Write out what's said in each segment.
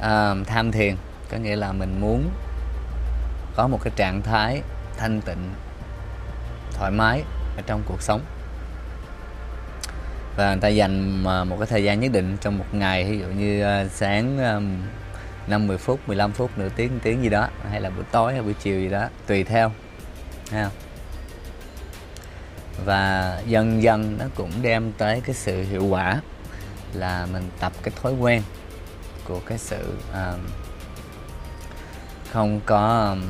à, tham thiền có nghĩa là mình muốn có một cái trạng thái thanh tịnh thoải mái ở trong cuộc sống và người ta dành ờ, một cái thời gian nhất định trong một ngày ví dụ như ờ, sáng um, 5 10 phút, 15 phút, nửa tiếng, tiếng gì đó hay là buổi tối hay buổi chiều gì đó tùy theo. Ha. Và dần dần nó cũng đem tới cái sự hiệu quả là mình tập cái thói quen của cái sự um, không có um,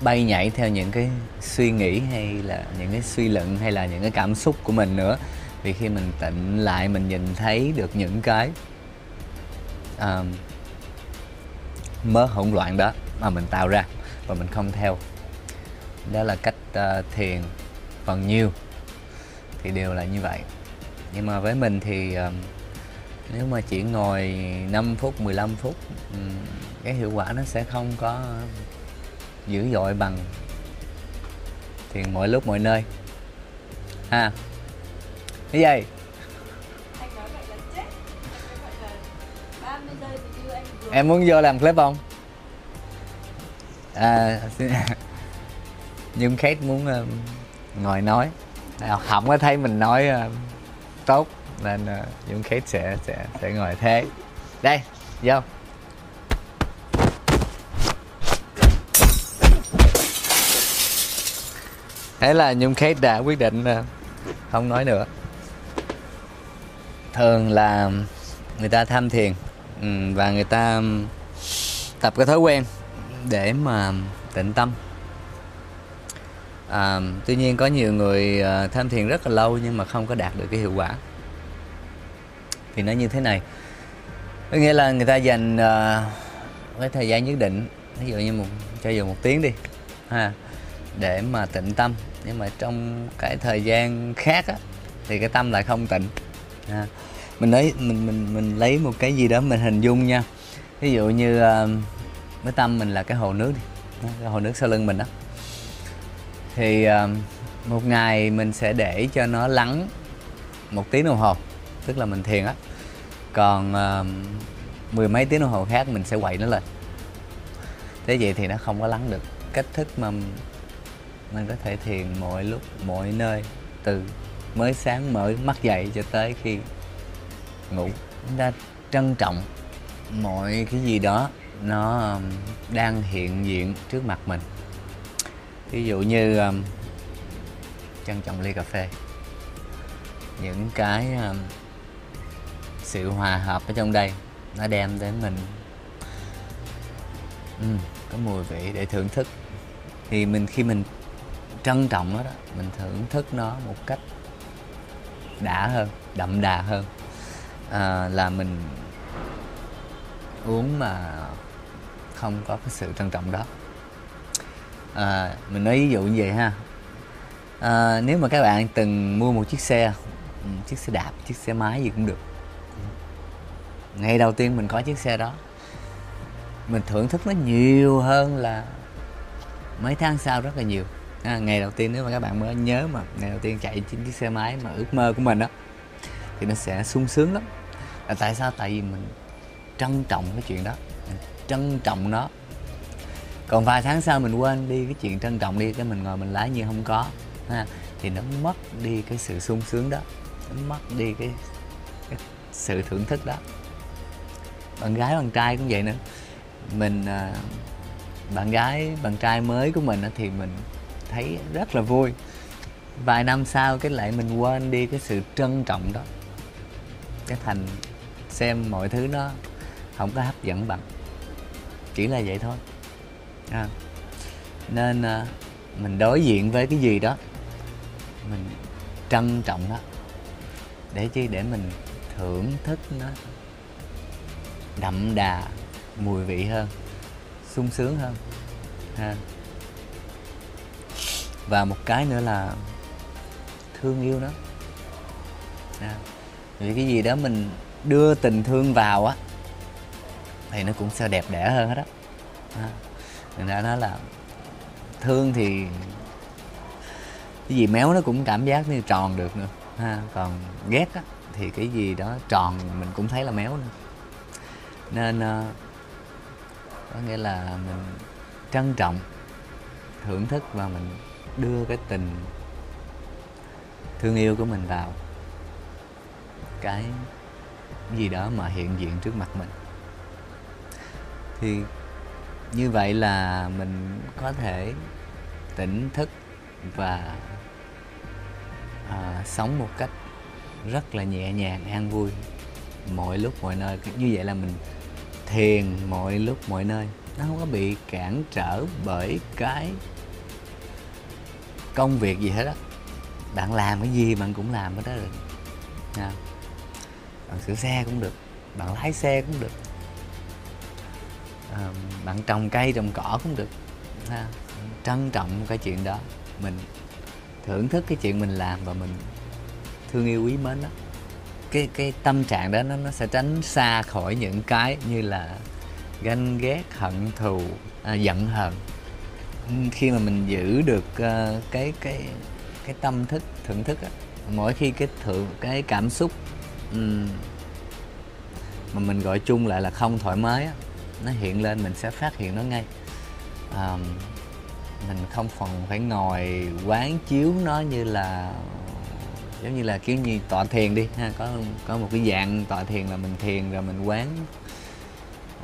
bay nhảy theo những cái suy nghĩ hay là những cái suy luận hay là những cái cảm xúc của mình nữa. Vì khi mình tịnh lại mình nhìn thấy được những cái um, mớ hỗn loạn đó mà mình tạo ra và mình không theo. Đó là cách uh, thiền phần nhiều. Thì đều là như vậy. Nhưng mà với mình thì uh, nếu mà chỉ ngồi 5 phút 15 phút um, cái hiệu quả nó sẽ không có dữ dội bằng thiền mọi lúc mọi nơi. Ha. À, cái gì em muốn vô làm clip không? À, nhưng Kate muốn uh, ngồi nói. À, không có thấy mình nói uh, tốt nên uh, Dũng Kate sẽ sẽ sẽ ngồi thế. Đây vô. Thế là Nhung Kate đã quyết định uh, không nói nữa. Thường là người ta tham thiền ừ, và người ta ừ, tập cái thói quen để mà tịnh tâm. À, tuy nhiên có nhiều người tham thiền rất là lâu nhưng mà không có đạt được cái hiệu quả thì nó như thế này. Có nghĩa là người ta dành uh, cái thời gian nhất định ví dụ như một cho dù một tiếng đi ha để mà tịnh tâm. Nhưng mà trong cái thời gian khác á, thì cái tâm lại không tịnh ha. Mình lấy mình mình mình lấy một cái gì đó mình hình dung nha. Ví dụ như ờ, uh, cái tâm mình là cái hồ nước đi cái hồ nước sau lưng mình đó thì uh, một ngày mình sẽ để cho nó lắng một tiếng đồng hồ tức là mình thiền á. Còn uh, mười mấy tiếng đồng hồ khác mình sẽ quậy nó lên. Thế vậy thì nó không có lắng được cách thức mà mình có thể thiền mọi lúc mọi nơi từ mới sáng mở mắt dậy cho tới khi ngủ. Chúng ta trân trọng mọi cái gì đó nó đang hiện diện trước mặt mình. Ví dụ như um, trân trọng ly cà phê. Những cái um, sự hòa hợp ở trong đây nó đem đến mình ừ, có mùi vị để thưởng thức. Thì mình khi mình trân trọng nó đó mình thưởng thức nó một cách đã hơn đậm đà hơn. À, là mình uống mà không có cái sự trân trọng đó. À, mình nói ví dụ như vậy ha. À, nếu mà các bạn từng mua một chiếc xe ừ, chiếc xe đạp chiếc xe máy gì cũng được ngày đầu tiên mình có chiếc xe đó mình thưởng thức nó nhiều hơn là mấy tháng sau rất là nhiều. À, ngày đầu tiên nếu mà các bạn mới nhớ mà ngày đầu tiên chạy trên chiếc xe máy mà ước mơ của mình đó thì nó sẽ sung sướng lắm. Là tại sao? Tại vì mình trân trọng cái chuyện đó mình trân trọng nó. Còn vài tháng sau mình quên đi cái chuyện trân trọng đi cái mình ngồi mình lái như không có ha thì nó mất đi cái sự sung sướng đó nó mất đi cái, cái sự thưởng thức đó bạn gái bạn trai cũng vậy nữa. Mình à, bạn gái bạn trai mới của mình thì mình thấy rất là vui. Vài năm sau cái lại mình quên đi cái sự trân trọng đó. Cái thành xem mọi thứ nó không có hấp dẫn bằng. Chỉ là vậy thôi. À. nên à, mình đối diện với cái gì đó mình trân trọng nó. Để chi? Để mình thưởng thức nó đậm đà mùi vị hơn sung sướng hơn ha. Và một cái nữa là thương yêu nó à, vì cái gì đó mình đưa tình thương vào á thì nó cũng sẽ đẹp đẽ hơn hết á. À, người ta nói là thương thì cái gì méo nó cũng cảm giác như tròn được nữa. Ha. Còn ghét á thì cái gì đó tròn mình cũng thấy là méo nữa nên uh, có nghĩa là mình trân trọng thưởng thức và mình đưa cái tình thương yêu của mình vào cái gì đó mà hiện diện trước mặt mình. Thì như vậy là mình có thể tỉnh thức và à, sống một cách rất là nhẹ nhàng an vui mọi lúc mọi nơi. Như vậy là mình thiền mọi lúc mọi nơi. Nó không có bị cản trở bởi cái công việc gì hết á. Bạn làm cái gì bạn cũng làm cái đó được nha. Bạn sửa xe cũng được bạn lái xe cũng được. À, bạn trồng cây trồng cỏ cũng được à. trân trọng cái chuyện đó. Mình thưởng thức cái chuyện mình làm và mình thương yêu quý mến đó cái cái tâm trạng đó nó nó sẽ tránh xa khỏi những cái như là ganh ghét hận thù à, giận hờn. Khi mà mình giữ được uh, cái cái cái tâm thức thưởng thức á mỗi khi cái thượng cái cảm xúc um, mà mình gọi chung lại là không thoải mái á nó hiện lên mình sẽ phát hiện nó ngay. Um, mình không còn phải ngồi quán chiếu nó như là giống như là kiểu như tọa thiền đi ha có có một cái dạng tọa thiền là mình thiền rồi mình quán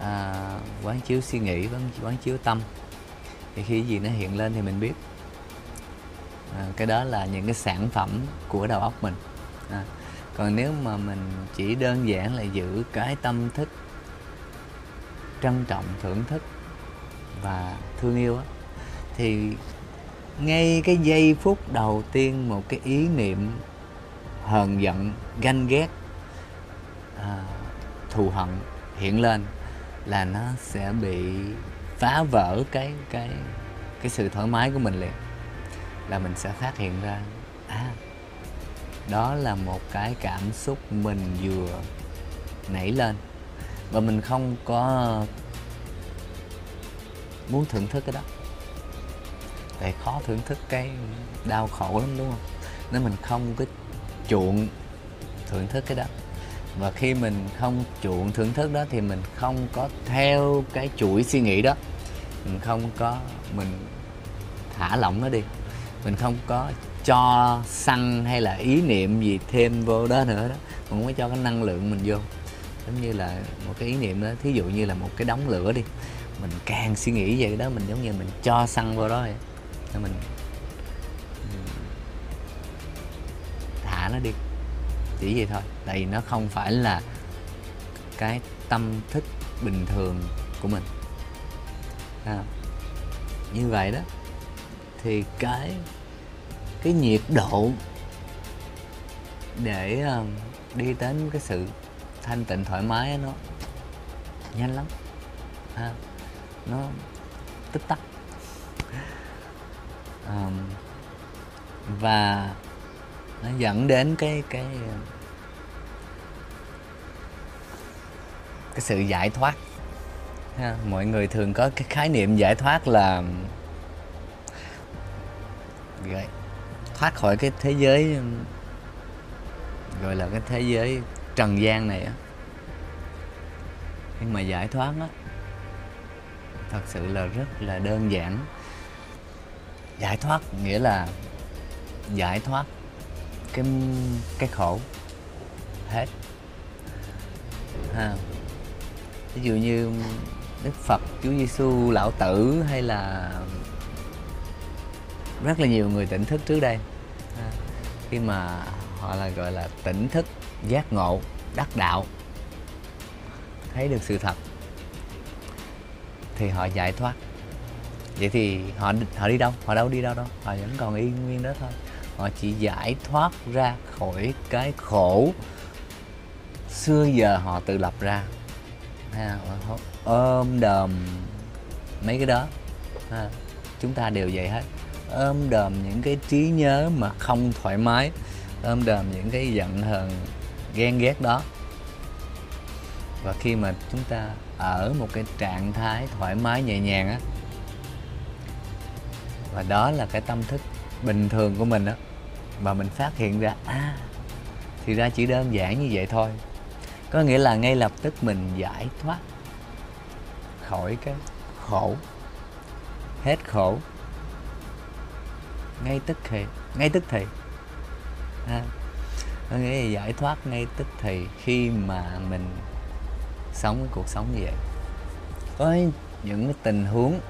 à, quán chiếu suy nghĩ quán, quán chiếu tâm. Thì khi gì nó hiện lên thì mình biết. À, cái đó là những cái sản phẩm của đầu óc mình. À, còn nếu mà mình chỉ đơn giản là giữ cái tâm thức trân trọng thưởng thức và thương yêu á thì ngay cái giây phút đầu tiên một cái ý niệm hờn giận ganh ghét à, thù hận hiện lên là nó sẽ bị phá vỡ cái cái cái sự thoải mái của mình liền. Là mình sẽ phát hiện ra à đó là một cái cảm xúc mình vừa nảy lên. Và mình không có muốn thưởng thức cái đó. Tại khó thưởng thức cái đau khổ lắm đúng không? Nên mình không có chuộng thưởng thức cái đó. Và khi mình không chuộng thưởng thức đó thì mình không có theo cái chuỗi suy nghĩ đó. Mình không có mình thả lỏng nó đi. Mình không có cho xăng hay là ý niệm gì thêm vô đó nữa đó. Mình không có cho cái năng lượng mình vô. Giống như là một cái ý niệm đó thí dụ như là một cái đống lửa đi. Mình càng suy nghĩ về cái đó mình giống như mình cho xăng vô đó vậy. Mình, thả nó đi. Chỉ vậy thôi. Tại vì nó không phải là cái tâm thức bình thường của mình. À, như vậy đó thì cái cái nhiệt độ để uh, đi đến cái sự thanh tịnh thoải mái nó nhanh lắm. À, nó tích tắc. Um, và nó dẫn đến cái cái cái sự giải thoát. Ha, mọi người thường có cái khái niệm giải thoát là gọi, thoát khỏi cái thế giới gọi là cái thế giới trần gian này á. Nhưng mà giải thoát á thật sự là rất là đơn giản. Giải thoát nghĩa là giải thoát cái cái khổ. Hết. Ha. Ví dụ như đức phật, chúa giêsu lão tử hay là rất là nhiều người tỉnh thức trước đây. Ha. khi mà họ là, gọi là tỉnh thức, giác ngộ, đắc đạo, thấy được sự thật, thì họ giải thoát. Vậy thì họ họ đi đâu? Họ đâu đi đâu đâu. Họ vẫn còn yên nguyên đó thôi họ chỉ giải thoát ra khỏi cái khổ. Xưa giờ họ tự lập ra. Ha, ôm đờm mấy cái đó. Ha, chúng ta đều vậy hết. Ôm đờm những cái trí nhớ mà không thoải mái. Ôm đờm những cái giận hờn ghen ghét đó. Và khi mà chúng ta ở một cái trạng thái thoải mái nhẹ nhàng á và đó là cái tâm thức bình thường của mình á mà mình phát hiện ra à thì ra chỉ đơn giản như vậy thôi. Có nghĩa là ngay lập tức mình giải thoát khỏi cái khổ hết khổ. Ngay tức thì ngay tức thì. À, có nghĩa là giải thoát ngay tức thì khi mà mình sống cái cuộc sống như vậy. Có những cái tình huống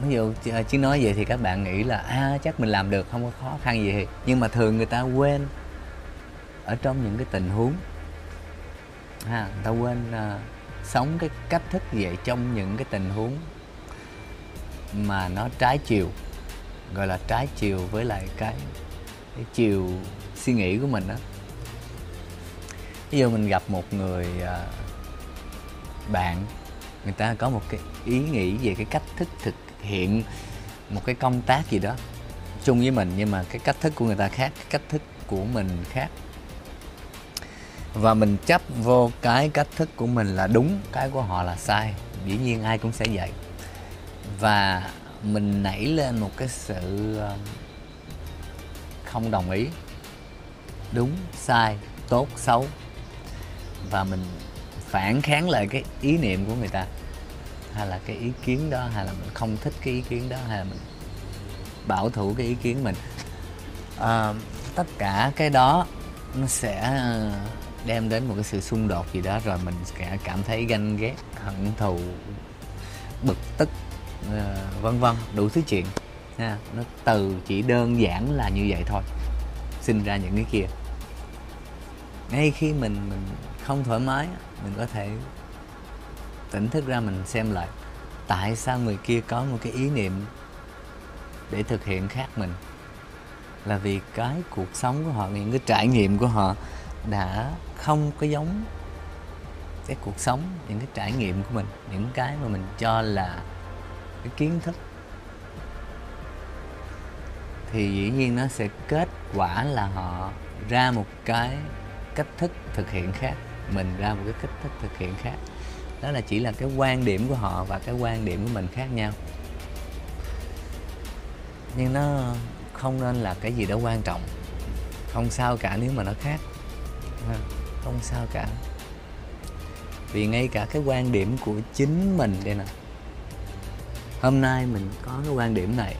ví dụ chứ nói vậy thì các bạn nghĩ là à chắc mình làm được không có khó khăn gì nhưng mà thường người ta quên ở trong những cái tình huống. Ha người ta quên uh, sống cái cách thức vậy trong những cái tình huống mà nó trái chiều gọi là trái chiều với lại cái, cái chiều suy nghĩ của mình đó ví dụ mình gặp một người uh, bạn người ta có một cái ý nghĩ về cái cách thức thực hiện một cái công tác gì đó chung với mình nhưng mà cái cách thức của người ta khác, cái cách thức của mình khác. Và mình chấp vô cái cách thức của mình là đúng, cái của họ là sai. Dĩ nhiên ai cũng sẽ vậy. Và mình nảy lên một cái sự um, không đồng ý. Đúng, sai, tốt, xấu. Và mình phản kháng lại cái ý niệm của người ta hay là cái ý kiến đó hay là mình không thích cái ý kiến đó hay là mình bảo thủ cái ý kiến mình? À, tất cả cái đó nó sẽ ờ, đem đến một cái sự xung đột gì đó rồi mình sẽ cảm thấy ganh ghét hận thù bực tức ờ, vân vân đủ thứ chuyện ha. Nó từ chỉ đơn giản là như vậy thôi sinh ra những cái kia. Ngay khi mình mình không thoải mái mình có thể tỉnh thức ra mình xem lại tại sao người kia có một cái ý niệm để thực hiện khác mình. Là vì cái cuộc sống của họ những cái trải nghiệm của họ đã không có giống cái cuộc sống, những cái trải nghiệm của mình, những cái mà mình cho là cái kiến thức. Thì dĩ nhiên nó sẽ kết quả là họ ra một cái cách thức thực hiện khác, mình ra một cái cách thức thực hiện khác đó là chỉ là cái quan điểm của họ và cái quan điểm của mình khác nhau. Nhưng nó không nên là cái gì đó quan trọng. Không sao cả nếu mà nó khác. Không sao cả. Vì ngay cả cái quan điểm của chính mình đây nè. Hôm nay mình có cái quan điểm này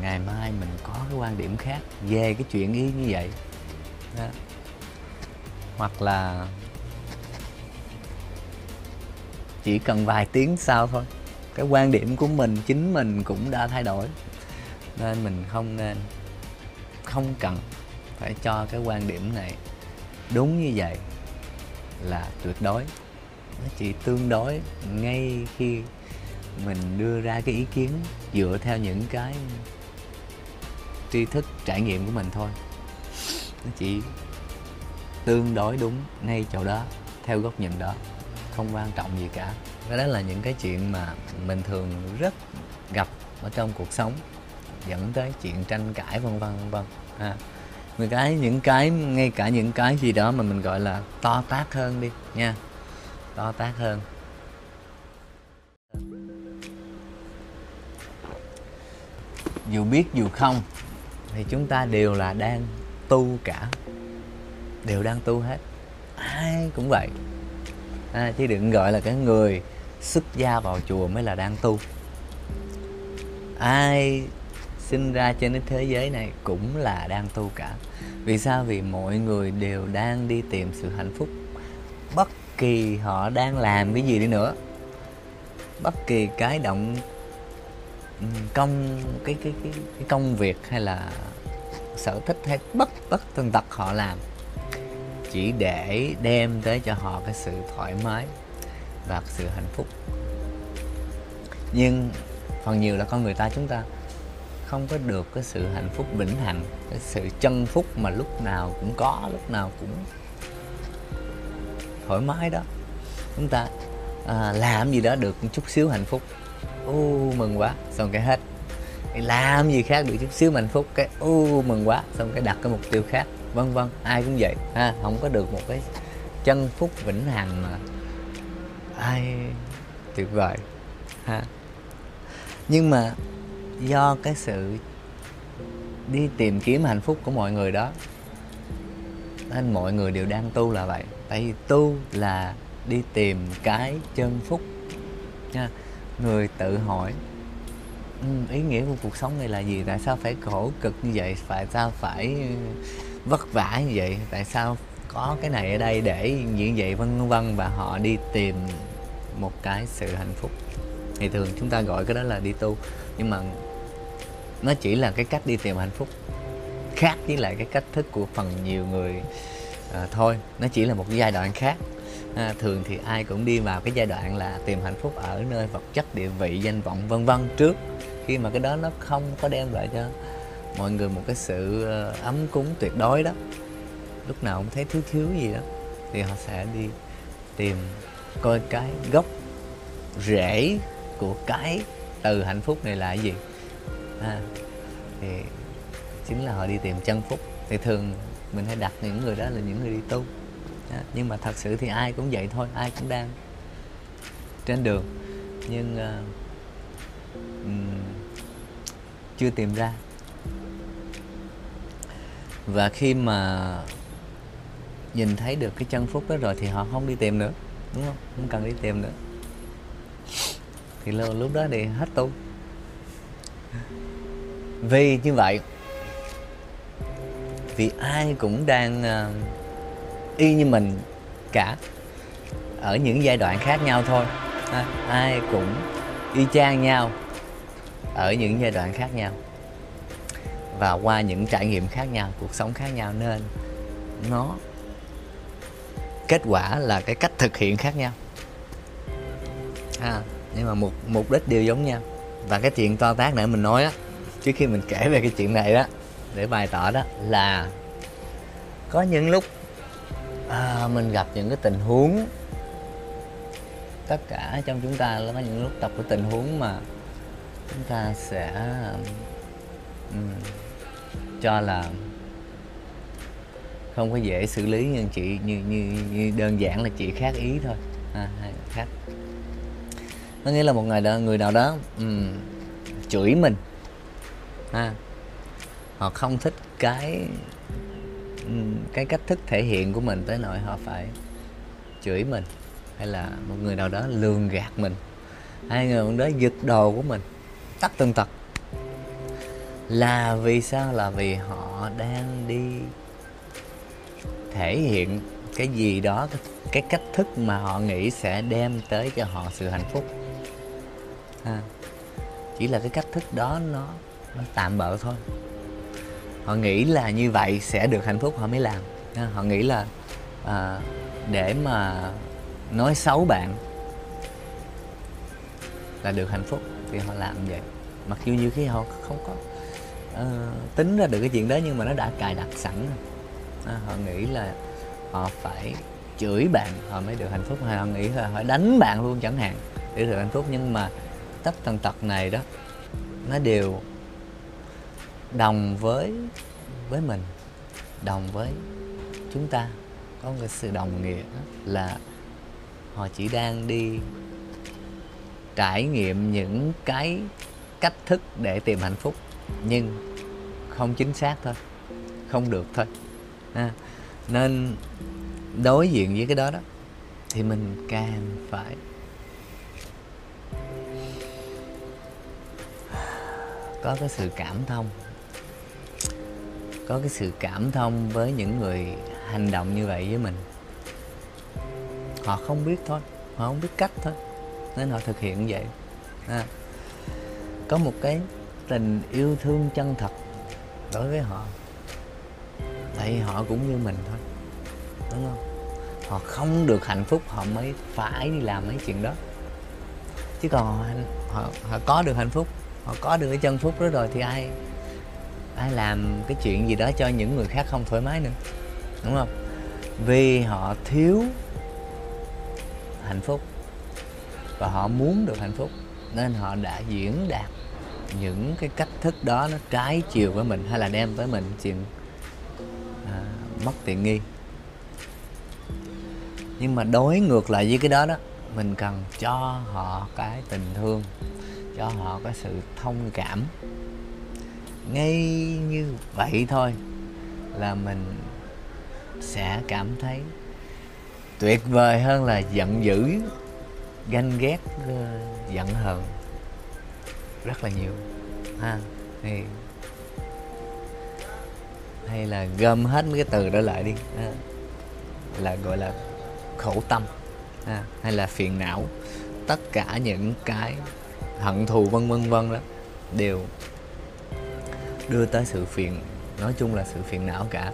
ngày mai mình có cái quan điểm khác về cái chuyện ý như vậy. Đó. hoặc là chỉ cần vài tiếng sau thôi. Cái quan điểm của mình, chính mình cũng đã thay đổi. Nên mình không nên, không cần phải cho cái quan điểm này đúng như vậy là tuyệt đối. Nó chỉ tương đối ngay khi mình đưa ra cái ý kiến dựa theo những cái tri thức trải nghiệm của mình thôi. Nó chỉ tương đối đúng ngay chỗ đó, theo góc nhìn đó không quan trọng gì cả. Cái đó là những cái chuyện mà mình thường rất gặp ở trong cuộc sống, dẫn tới chuyện tranh cãi, vân vân vân ha à, những cái những cái, ngay cả những cái gì đó mà mình gọi là to tát hơn đi nha. To tát hơn. Dù biết dù không, thì chúng ta đều là đang tu cả. Đều đang tu hết. Ai cũng vậy à, chứ đừng gọi là cái người xuất gia vào chùa mới là đang tu. Ai sinh ra trên cái thế giới này cũng là đang tu cả. Vì sao? Vì mọi người đều đang đi tìm sự hạnh phúc. Bất kỳ họ đang làm cái gì đi nữa. Bất kỳ cái động ừ, công cái cái cái, cái công việc hay là sở thích hay bất bất tần tật họ làm chỉ để đem tới cho họ cái sự thoải mái và sự hạnh phúc. Nhưng phần nhiều là con người ta chúng ta không có được cái sự hạnh phúc vĩnh hằng cái sự chân phúc mà lúc nào cũng có lúc nào cũng thoải mái đó. Chúng ta à, làm gì đó được một chút xíu hạnh phúc. U mừng quá xong cái hết. Làm gì khác được chút xíu hạnh phúc cái u mừng quá xong cái đặt cái mục tiêu khác vân vân, ai cũng vậy, ha, không có được một cái chân phúc vĩnh hằng mà ai tuyệt vời, ha. Nhưng mà do cái sự đi tìm kiếm hạnh phúc của mọi người đó, nên mọi người đều đang tu là vậy. Tại vì tu là đi tìm cái chân phúc, nha. Người tự hỏi ừ, ý nghĩa của cuộc sống này là gì? Tại sao phải khổ cực như vậy? Tại sao phải vất vả như vậy? Tại sao có cái này ở đây để như vậy? Vân vân và họ đi tìm một cái sự hạnh phúc. Thì thường chúng ta gọi cái đó là đi tu. Nhưng mà nó chỉ là cái cách đi tìm hạnh phúc khác với lại cái cách thức của phần nhiều người à, thôi. Nó chỉ là một giai đoạn khác. À, thường thì ai cũng đi vào cái giai đoạn là tìm hạnh phúc ở nơi vật chất địa vị danh vọng vân vân trước. Khi mà cái đó nó không có đem lại cho mọi người một cái sự ờ, ấm cúng tuyệt đối đó. Lúc nào cũng thấy thiếu thiếu gì đó thì họ sẽ đi tìm coi cái gốc rễ của cái từ hạnh phúc này là gì. À, thì chính là họ đi tìm chân phúc. Thì thường mình hay đặt những người đó là những người đi tu. À, nhưng mà thật sự thì ai cũng vậy thôi ai cũng đang trên đường. Nhưng uh, um, chưa tìm ra và khi mà nhìn thấy được cái chân phúc đó rồi thì họ không đi tìm nữa đúng không? Không cần đi tìm nữa. Thì lúc đó thì hết tu. Vì như vậy vì ai cũng đang uh, y như mình cả ở những giai đoạn khác nhau thôi. À, ai cũng y chang nhau ở những giai đoạn khác nhau và qua những trải nghiệm khác nhau cuộc sống khác nhau nên nó kết quả là cái cách thực hiện khác nhau. À, nhưng mà mục mục đích đều giống nhau. Và cái chuyện to tác nữa mình nói á trước khi mình kể về cái chuyện này đó để bày tỏ đó là có những lúc à, mình gặp những cái tình huống tất cả trong chúng ta có những lúc tập cái tình huống mà chúng ta sẽ um, cho là không có dễ xử lý như chị như như, như đơn giản là chị khác ý thôi. À, khác. Có nghĩa là một người đó người nào đó um, chửi mình. À, họ không thích cái cái cách thức thể hiện của mình tới nỗi họ phải chửi mình hay là một người nào đó lường gạt mình. Hay người đó giật đồ của mình tắt từng tật là vì sao? Là vì họ đang đi thể hiện cái gì đó cái cách thức mà họ nghĩ sẽ đem tới cho họ sự hạnh phúc. À, chỉ là cái cách thức đó nó, nó tạm bợ thôi. Họ nghĩ là như vậy sẽ được hạnh phúc họ mới làm. À, họ nghĩ là à, để mà nói xấu bạn là được hạnh phúc thì họ làm vậy. Mặc dù nhiều khi họ không có uh, tính ra được cái chuyện đó nhưng mà nó đã cài đặt sẵn. À, họ nghĩ là họ phải chửi bạn họ mới được hạnh phúc. Hay họ nghĩ là họ đánh bạn luôn chẳng hạn để được hạnh phúc. Nhưng mà tất tần tật này đó nó đều đồng với với mình đồng với chúng ta. Có một sự đồng nghĩa là họ chỉ đang đi trải nghiệm những cái cách thức để tìm hạnh phúc nhưng không chính xác thôi. Không được thôi. À, nên đối diện với cái đó đó thì mình càng phải có cái sự cảm thông. Có cái sự cảm thông với những người hành động như vậy với mình. Họ không biết thôi họ không biết cách thôi nên họ thực hiện vậy. À, có một cái tình yêu thương chân thật đối với họ. Tại họ cũng như mình thôi đúng không? Họ không được hạnh phúc họ mới phải đi làm mấy chuyện đó. Chứ còn họ, họ, họ có được hạnh phúc họ có được cái chân phúc đó rồi thì ai ai làm cái chuyện gì đó cho những người khác không thoải mái nữa đúng không? Vì họ thiếu hạnh phúc và họ muốn được hạnh phúc nên họ đã diễn đạt những cái cách thức đó nó trái chiều với mình hay là đem tới mình chuyện à, mất tiện nghi. Nhưng mà đối ngược lại với cái đó đó mình cần cho họ cái tình thương cho họ cái sự thông cảm. Ngay như vậy thôi là mình sẽ cảm thấy tuyệt vời hơn là giận dữ ganh ghét ờ, giận hờn rất là nhiều ha thì hay là gom hết mấy cái từ đó lại đi, ha. là, gọi là, khổ tâm, ha. hay là phiền não tất cả những cái hận thù vân vân vân đó đều đưa tới sự phiền, nói chung là sự phiền não cả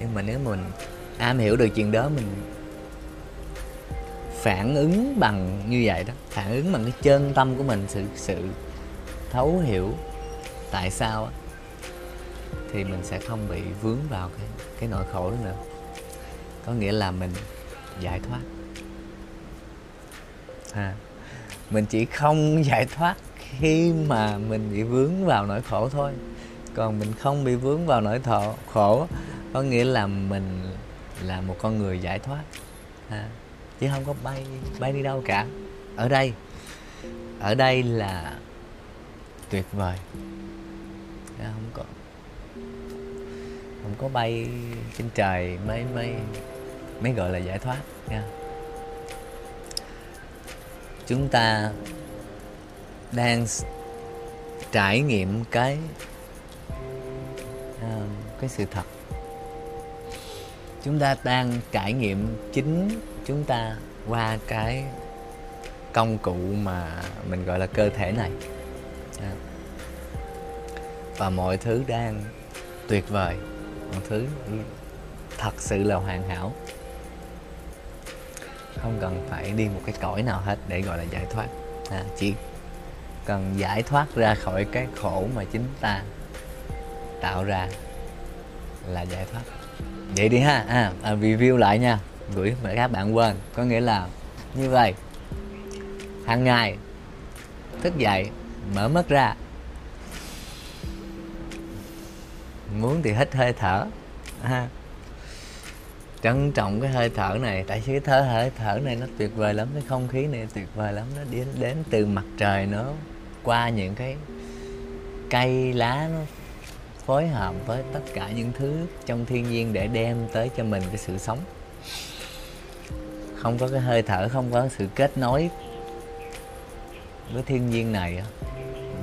nhưng mà nếu mình am hiểu được chuyện đó, mình phản ứng bằng như vậy đó, phản ứng bằng cái chân tâm của mình, sự sự thấu hiểu tại sao thì mình sẽ không bị vướng vào cái cái nỗi khổ đó nữa. Có nghĩa là mình giải thoát. À, mình chỉ không giải thoát khi mà mình bị vướng vào nỗi khổ thôi. Còn mình không bị vướng vào nỗi thọ khổ có nghĩa là mình là một con người giải thoát. À, chứ không có bay bay đi đâu cả. Ở đây ở đây là tuyệt vời. Dạ, không có. Không có bay trên trời mới mới mới gọi là giải thoát nha. Chúng ta đang trải nghiệm cái uh, cái sự thật. Chúng ta đang trải nghiệm chính chúng ta qua cái công cụ mà mình gọi là cơ thể này. Dạ. và mọi thứ đang tuyệt vời. Mọi thứ thật sự là hoàn hảo. Không cần phải đi một cái cõi nào hết để gọi là giải thoát. À, chỉ cần giải thoát ra khỏi cái khổ mà chính ta tạo ra là giải thoát. Vậy đi ha. À, à review lại nha. Gửi mà các bạn quên. Có nghĩa là như vậy. Hàng ngày thức dậy mở mắt ra. Muốn thì hít hơi thở. Ha. Trân trọng cái hơi thở này, tại vì cái thở, hơi thở này nó tuyệt vời lắm, cái không khí này tuyệt vời lắm, nó đến đến từ mặt trời, nó qua những cái cây lá, nó phối hợp với tất cả những thứ trong thiên nhiên để đem tới cho mình cái sự sống. Không có cái hơi thở, không có sự kết nối với thiên nhiên này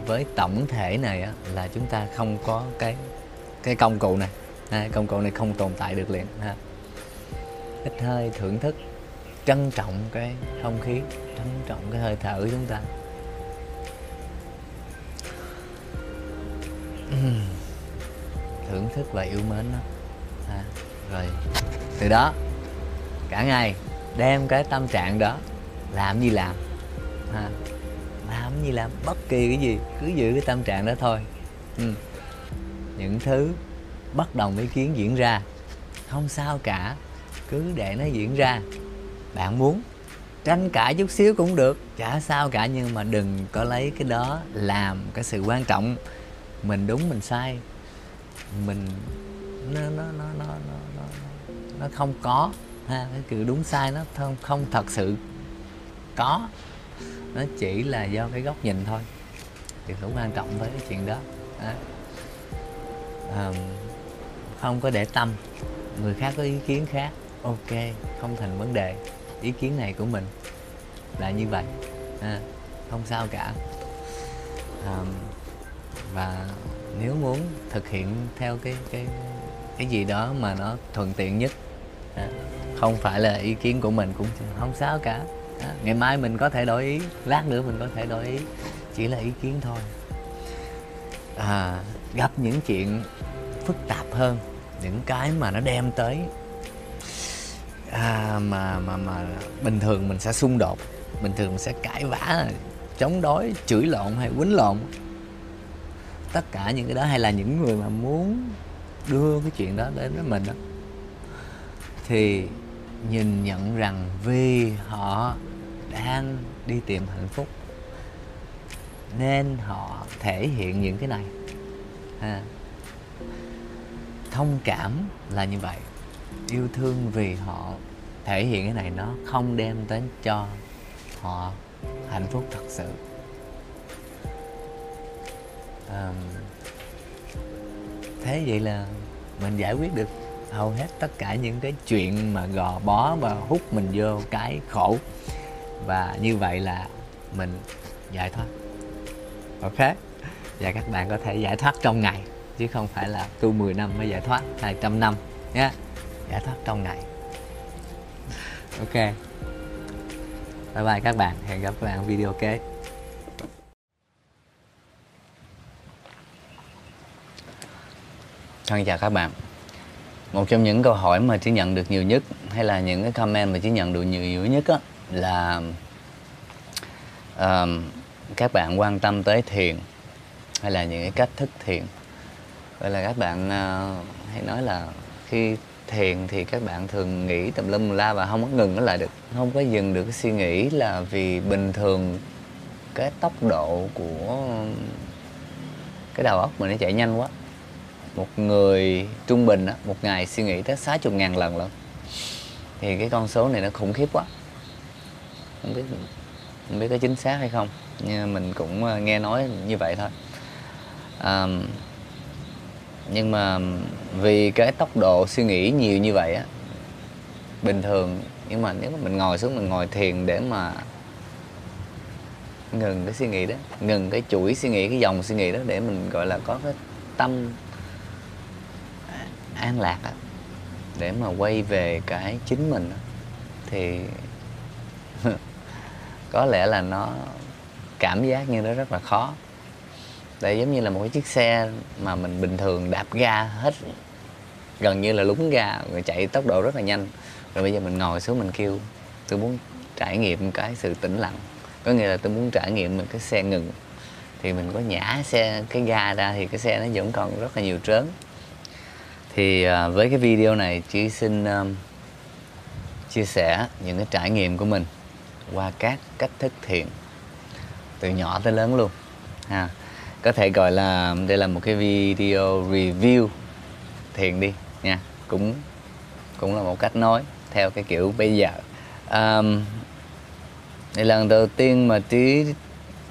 với tổng thể này là chúng ta không có cái cái công cụ này. Công cụ này không tồn tại được liền ha. Ít hơi thưởng thức trân trọng cái không khí trân trọng cái hơi thở của chúng ta. Thưởng thức và yêu mến nó à, rồi từ đó cả ngày đem cái tâm trạng đó làm gì làm à, làm gì làm bất kỳ cái gì cứ giữ cái tâm trạng đó thôi. Ừ. những thứ bất đồng ý kiến diễn ra không sao cả cứ để nó diễn ra. Bạn muốn tranh cãi chút xíu cũng được chả sao cả nhưng mà đừng có lấy cái đó làm cái sự quan trọng. Mình đúng mình sai. Mình nó nó nó nó nó nó, nó không có ha cái kiểu đúng sai nó không không thật sự có nó chỉ là do cái góc nhìn thôi. Thì cũng quan trọng với cái chuyện đó. À, à, không có để tâm. Người khác có ý kiến khác. Ok không thành vấn đề. Ý kiến này của mình là như vậy. À, không sao cả. À, và nếu muốn thực hiện theo cái cái cái gì đó mà nó thuận tiện nhất à, không phải là ý kiến của mình cũng không sao cả. À, ngày mai mình có thể đổi ý lát nữa mình có thể đổi ý chỉ là ý kiến thôi. À, gặp những chuyện phức tạp hơn những cái mà nó đem tới à, mà mà mà bình thường mình sẽ xung đột bình thường mình sẽ cãi vã chống đối chửi lộn hay quýnh lộn. Tất cả những cái đó hay là những người mà muốn đưa cái chuyện đó đến với mình đó thì nhìn nhận rằng vì họ đang đi tìm hạnh phúc. Nên họ thể hiện những cái này. Ha. Thông cảm là như vậy. Yêu thương vì họ thể hiện cái này nó không đem đến cho họ hạnh phúc thật sự. À, thế vậy là mình giải quyết được hầu hết tất cả những cái chuyện mà gò bó và hút mình vô cái khổ và như vậy là mình giải thoát. Ok? Và các bạn có thể giải thoát trong ngày chứ không phải là tu 10 năm mới giải thoát 200 năm nhé giải thoát trong ngày. Ok. Bye bye các bạn. Hẹn gặp các bạn video kế. Thân chào các bạn. Một trong những câu hỏi mà chỉ nhận được nhiều nhất hay là những cái comment mà chỉ nhận được nhiều, nhiều nhất á, là uh, các bạn quan tâm tới thiền hay là những cái cách thức thiền. Vậy là các bạn uh, hay nói là khi thiền thì các bạn thường nghĩ tùm lum la và không có ngừng nó lại được. Không có dừng được cái suy nghĩ là vì bình thường cái tốc độ của cái đầu óc mình nó chạy nhanh quá. Một người trung bình á, một ngày suy nghĩ tới 60 ngàn lần lận. Thì cái con số này nó khủng khiếp quá không biết không biết có chính xác hay không nhưng mình cũng ờ, nghe nói như vậy thôi. À, nhưng mà vì cái tốc độ suy nghĩ nhiều như vậy á bình thường nhưng mà nếu mà mình ngồi xuống mình ngồi thiền để mà ngừng cái suy nghĩ đó ngừng cái chuỗi suy nghĩ cái dòng suy nghĩ đó để mình gọi là có cái tâm an lạc á để mà quay về cái chính mình đó, thì có lẽ là nó cảm giác như nó rất là khó. Tại giống như là một cái chiếc xe mà mình bình thường đạp ga hết gần như là lúng ga rồi chạy tốc độ rất là nhanh. Rồi bây giờ mình ngồi xuống mình kêu tôi muốn trải nghiệm cái sự tĩnh lặng. Có nghĩa là tôi muốn trải nghiệm một cái xe ngừng. Thì mình có nhả xe cái ga ra thì cái xe nó vẫn còn rất là nhiều trớn. Thì à, với cái video này chị xin um, chia sẻ những cái trải nghiệm của mình qua các cách thức thiện từ nhỏ tới lớn luôn ha. Có thể gọi là đây là một cái video review thiện đi nha. Cũng cũng là một cách nói theo cái kiểu bây giờ. Um, đây lần đầu tiên mà trí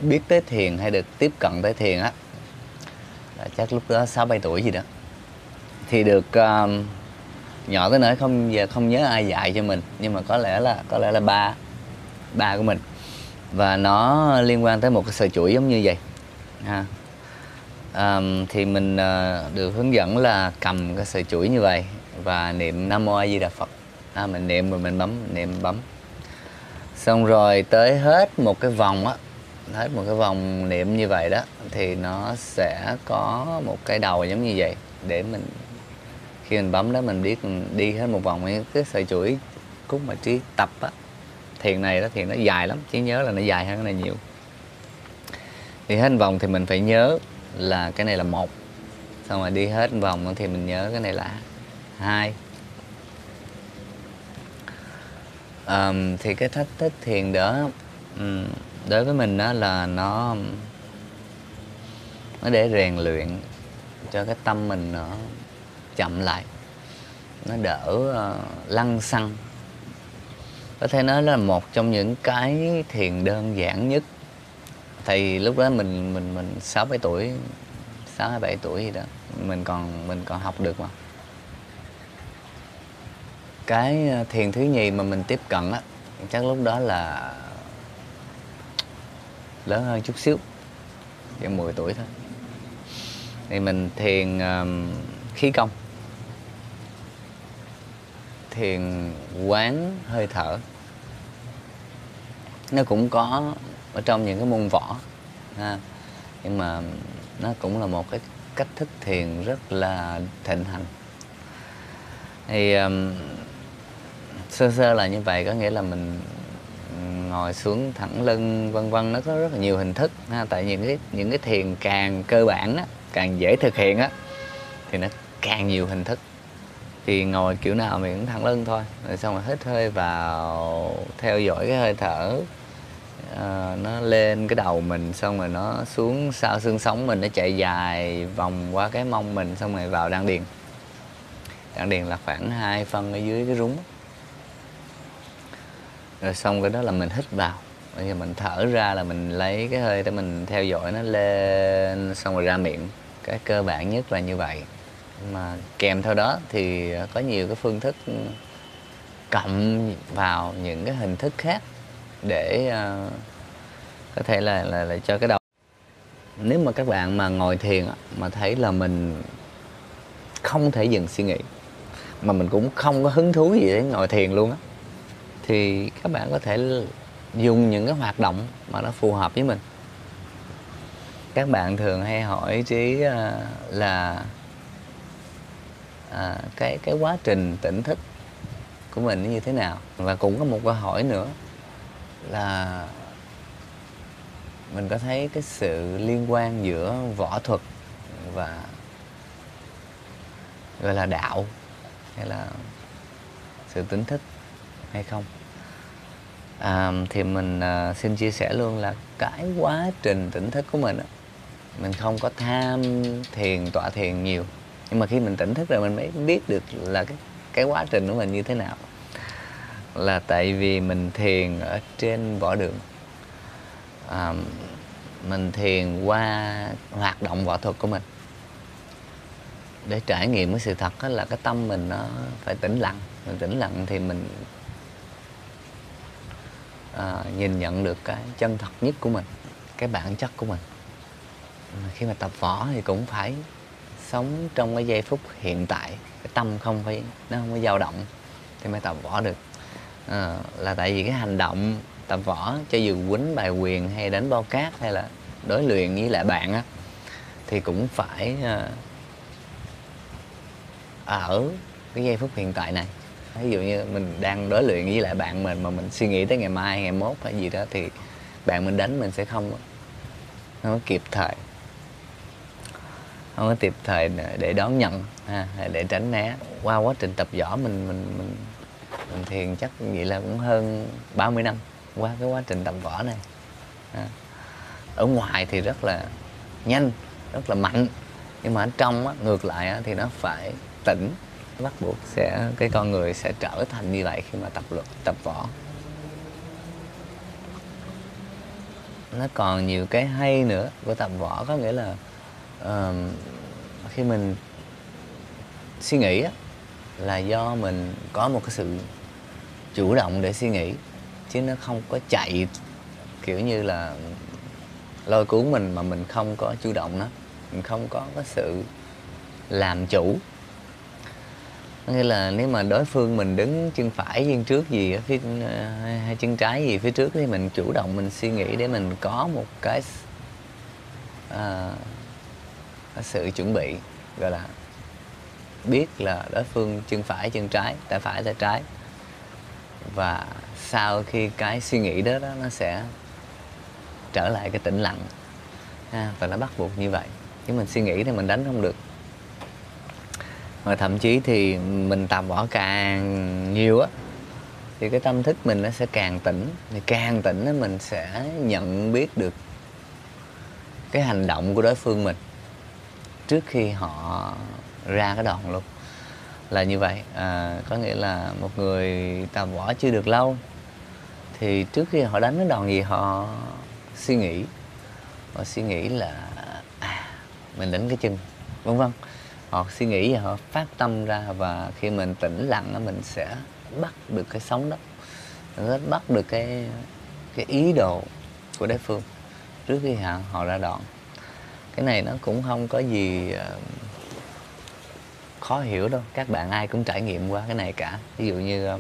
biết tới thiền hay được tiếp cận tới thiền á. Là chắc lúc đó sáu bảy tuổi gì đó. Thì được um, nhỏ tới nỗi không giờ không nhớ ai dạy cho mình nhưng mà có lẽ là có lẽ là ba ba của mình. Và nó liên quan tới một cái sợi chuỗi giống như vậy. Ha. Um, thì mình uh, được hướng dẫn là cầm cái sợi chuỗi như vậy và niệm nam mô a di đà phật. À, mình niệm rồi mình bấm niệm bấm. Xong rồi tới hết một cái vòng á hết một cái vòng niệm như vậy đó thì nó sẽ có một cái đầu giống như vậy để mình khi mình bấm đó mình biết mình đi hết một vòng cái sợi chuỗi cúc mà trí tập á thiền này đó thiền nó dài lắm trí nhớ là nó dài hơn cái này nhiều. Thì hết vòng thì mình phải nhớ là cái này là một xong rồi đi hết vòng thì mình nhớ cái này là hai. Um, thì cái thách thức thiền đó um, đối với mình đó là nó nó để rèn luyện cho cái tâm mình nó chậm lại nó đỡ ờ, uh, lăng xăng có thể nói là một trong những cái thiền đơn giản nhất. Thì lúc đó mình mình mình sáu bảy tuổi sáu hai bảy tuổi gì đó mình còn mình còn học được mà. Cái ờ, thiền thứ nhì mà mình tiếp cận á chắc lúc đó là lớn hơn chút xíu khoảng 10 tuổi thôi. Thì mình thiền um, khí công. Thiền quán hơi thở nó cũng có ở trong những cái môn võ ha. Nhưng mà nó cũng là một cái cách thức thiền rất là thịnh hành. Thì um, sơ sơ là như vậy có nghĩa là mình ngồi xuống thẳng lưng vân vân nó có rất là nhiều hình thức ha. Tại những cái những cái thiền càng cơ bản á càng dễ thực hiện á thì nó càng nhiều hình thức. Thì ngồi kiểu nào mình cũng thẳng lưng thôi rồi xong rồi hít hơi vào theo dõi cái hơi thở à, nó lên cái đầu mình xong rồi nó xuống sau xương sống mình nó chạy dài vòng qua cái mông mình xong rồi vào đan điền. Đan điền là khoảng hai phân ở dưới cái rúng. Rồi xong cái đó là mình hít vào. Bây giờ mình thở ra là mình lấy cái hơi để mình theo dõi nó lên xong rồi ra miệng. Cái cơ bản nhất là như vậy. Mà kèm theo đó thì có nhiều cái phương thức cộng vào những cái hình thức khác để uh, có thể là là, là cho cái đầu. Nếu mà các bạn mà ngồi thiền mà thấy là mình không thể dừng suy nghĩ mà mình cũng không có hứng thú gì để ngồi thiền luôn á thì các bạn có thể dùng những cái hoạt động mà nó phù hợp với mình. Các bạn thường hay hỏi trí ờ, là à, cái cái quá trình tỉnh thức của mình như thế nào? Và cũng có một câu hỏi nữa là mình có thấy cái sự liên quan giữa võ thuật và gọi là đạo hay là sự tỉnh thức hay không? À, thì mình à, xin chia sẻ luôn là cái quá trình tỉnh thức của mình á, mình không có tham thiền tọa thiền nhiều. Nhưng mà khi mình tỉnh thức rồi mình mới biết được là cái cái quá trình của mình như thế nào là tại vì mình thiền ở trên võ đường. À, mình thiền qua hoạt động võ thuật của mình. Để trải nghiệm cái sự thật đó là cái tâm mình nó phải tĩnh lặng. Mình tĩnh lặng thì mình à, nhìn nhận được cái chân thật nhất của mình cái bản chất của mình. Khi mà tập võ thì cũng phải sống trong cái giây phút hiện tại. Cái tâm không phải nó không có dao động thì mới tập võ được à, là tại vì cái hành động tập võ cho dù quýnh bài quyền hay đánh bao cát hay là đối luyện với lại bạn á thì cũng phải à, ở cái giây phút hiện tại này. Ví dụ như mình đang đối luyện với lại bạn mình mà mình suy nghĩ tới ngày mai ngày mốt hay gì đó thì bạn mình đánh mình sẽ không không có kịp thời. Không có kịp thời để đón nhận ha, để tránh né. Qua quá trình tập võ mình mình mình mình thiền chắc vậy là cũng hơn 30 năm qua cái quá trình tập võ này. À. Ở ngoài thì rất là nhanh rất là mạnh. Nhưng mà ở trong á, ngược lại á, thì nó phải tỉnh bắt buộc sẽ cái con người sẽ trở thành như vậy khi mà tập luật tập võ. Nó còn nhiều cái hay nữa của tập võ có nghĩa là uh, khi mình suy nghĩ á, là do mình có một cái sự chủ động để suy nghĩ chứ nó không có chạy kiểu như là lôi cuốn mình mà mình không có chủ động đó mình không có cái sự làm chủ. Nghĩa là nếu mà đối phương mình đứng chân phải chân trước gì ở phía ờ, hay chân trái gì phía trước thì mình chủ động mình suy nghĩ để mình có một cái à, cái sự chuẩn bị gọi là biết là đối phương chân phải chân trái tay phải tay trái và sau khi cái suy nghĩ đó, đó nó sẽ trở lại cái tĩnh lặng. Ha, và nó bắt buộc như vậy. Chứ mình suy nghĩ thì mình đánh không được. Mà thậm chí thì mình tập võ càng nhiều á thì cái tâm thức mình nó sẽ càng tỉnh. Thì càng tỉnh á mình sẽ nhận biết được cái hành động của đối phương mình trước khi họ ra cái đòn luôn là như vậy. À, có nghĩa là một người tập võ chưa được lâu thì trước khi họ đánh cái đòn gì họ suy nghĩ họ suy nghĩ là à, mình đánh cái chân vân vân. Họ suy nghĩ và họ phát tâm ra và khi mình tĩnh lặng mình sẽ bắt được cái sóng đó. Mình bắt được cái cái ý đồ của đối phương trước khi họ, họ ra đòn cái này nó cũng không có gì uh, khó hiểu đâu. Các bạn ai cũng trải nghiệm qua cái này cả. Ví dụ như ờ,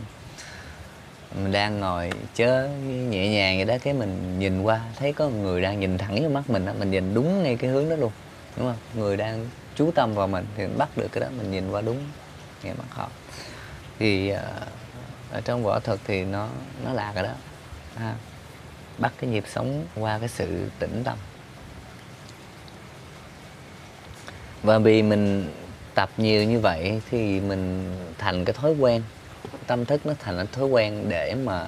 mình đang ngồi chớ nhẹ nhàng vậy đó, cái mình nhìn qua, thấy có người đang nhìn thẳng vào mắt mình đó mình nhìn đúng ngay cái hướng đó luôn, đúng không? Người đang chú tâm vào mình thì mình bắt được cái đó, mình nhìn qua đúng ngay mắt họ. Thì ờ, ở trong võ thuật thì nó nó là cái đó, ha. bắt cái nhịp sống qua cái sự tĩnh tâm. Và vì mình tập nhiều như vậy thì mình thành cái thói quen tâm thức nó thành cái thói quen để mà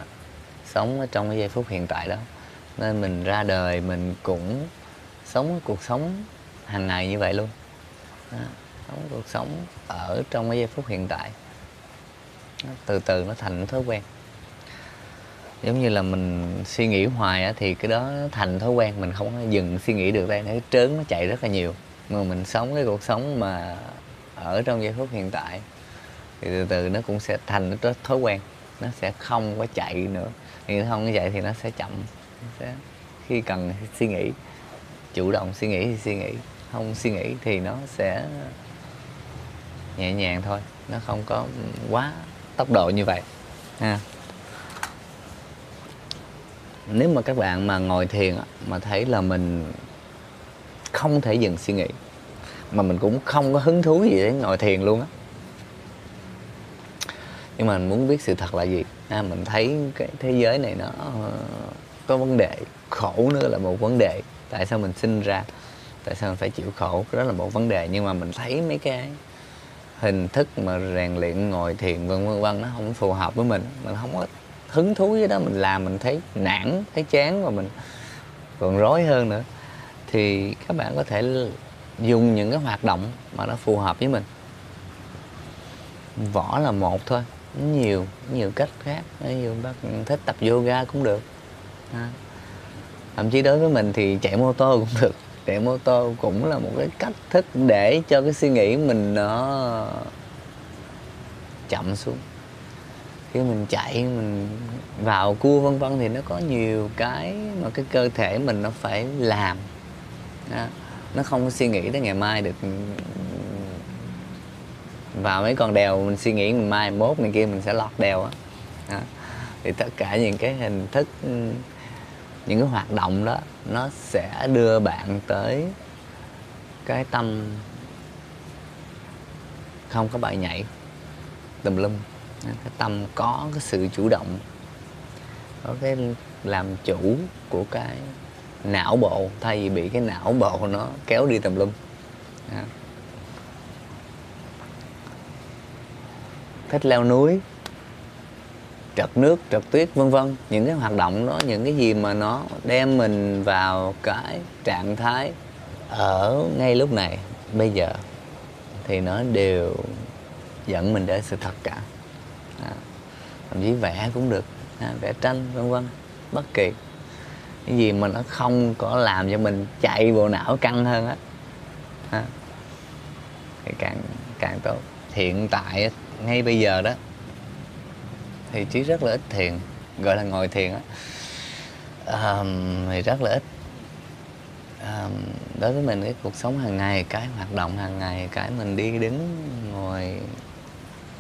sống ở trong cái giây phút hiện tại đó. Nên mình ra đời mình cũng sống cái cuộc sống hàng ngày như vậy luôn. Đó, sống cuộc sống ở trong cái giây phút hiện tại. Đó, từ từ nó thành thói quen. Giống như là mình suy nghĩ hoài á, thì cái đó thành thói quen mình không có dừng suy nghĩ được đây nó trớn nó chạy rất là nhiều. Mà mình sống cái cuộc sống mà ở trong giây phút hiện tại, thì từ từ nó cũng sẽ thành nó thói quen, nó sẽ không có chạy nữa. Thì không có chạy thì nó sẽ chậm, nó sẽ, khi cần suy nghĩ, chủ động suy nghĩ thì suy nghĩ, không suy nghĩ thì nó sẽ nhẹ nhàng thôi, nó không có quá tốc độ như vậy, ha. Nếu mà các bạn mà ngồi thiền mà thấy là mình không thể dừng suy nghĩ mà mình cũng không có hứng thú gì đến ngồi thiền luôn á. Nhưng mà mình muốn biết sự thật là gì? À, mình thấy cái thế giới này nó ờ, có vấn đề khổ nữa là một vấn đề. Tại sao mình sinh ra tại sao mình phải chịu khổ? Đó là một vấn đề. Nhưng mà mình thấy mấy cái hình thức mà rèn luyện ngồi thiền vân vân vân nó không phù hợp với mình. Mình không có hứng thú với đó. Mình làm mình thấy nản thấy chán và mình còn rối hơn nữa. Thì các bạn có thể dùng những cái hoạt động mà nó phù hợp với mình võ là một thôi, nhiều nhiều cách khác ví dụ bác thích tập yoga cũng được à. thậm chí đối với mình thì chạy mô tô cũng được chạy mô tô cũng là một cái cách thức để cho cái suy nghĩ mình nó chậm xuống khi mình chạy, mình vào cua vân vân thì nó có nhiều cái mà cái cơ thể mình nó phải làm đó nó không có suy nghĩ tới ngày mai được. Vào mấy con đèo, mình suy nghĩ ngày mai mốt này kia mình sẽ lọt đèo á. Thì tất cả những cái hình thức, những cái hoạt động đó, nó sẽ đưa bạn tới cái tâm không có bài nhảy, tùm lum. Cái tâm có cái sự chủ động, có cái làm chủ của cái não bộ thay vì bị cái não bộ nó kéo đi tùm lum. Thích leo núi trật nước trật tuyết vân vân. Những cái hoạt động đó những cái gì mà nó đem mình vào cái trạng thái ở ngay lúc này bây giờ thì nó đều dẫn mình đến sự thật cả. À, thậm chí vẽ cũng được à, vẽ tranh vân vân bất kỳ cái gì mà nó không có làm cho mình chạy bộ não căng hơn á. À, thì càng càng tốt. Hiện tại ngay bây giờ đó thì chỉ rất là ít thiền gọi là ngồi thiền á. Um, thì rất là ít. Um, đối với mình cái cuộc sống hàng ngày cái hoạt động hàng ngày cái mình đi đứng ngồi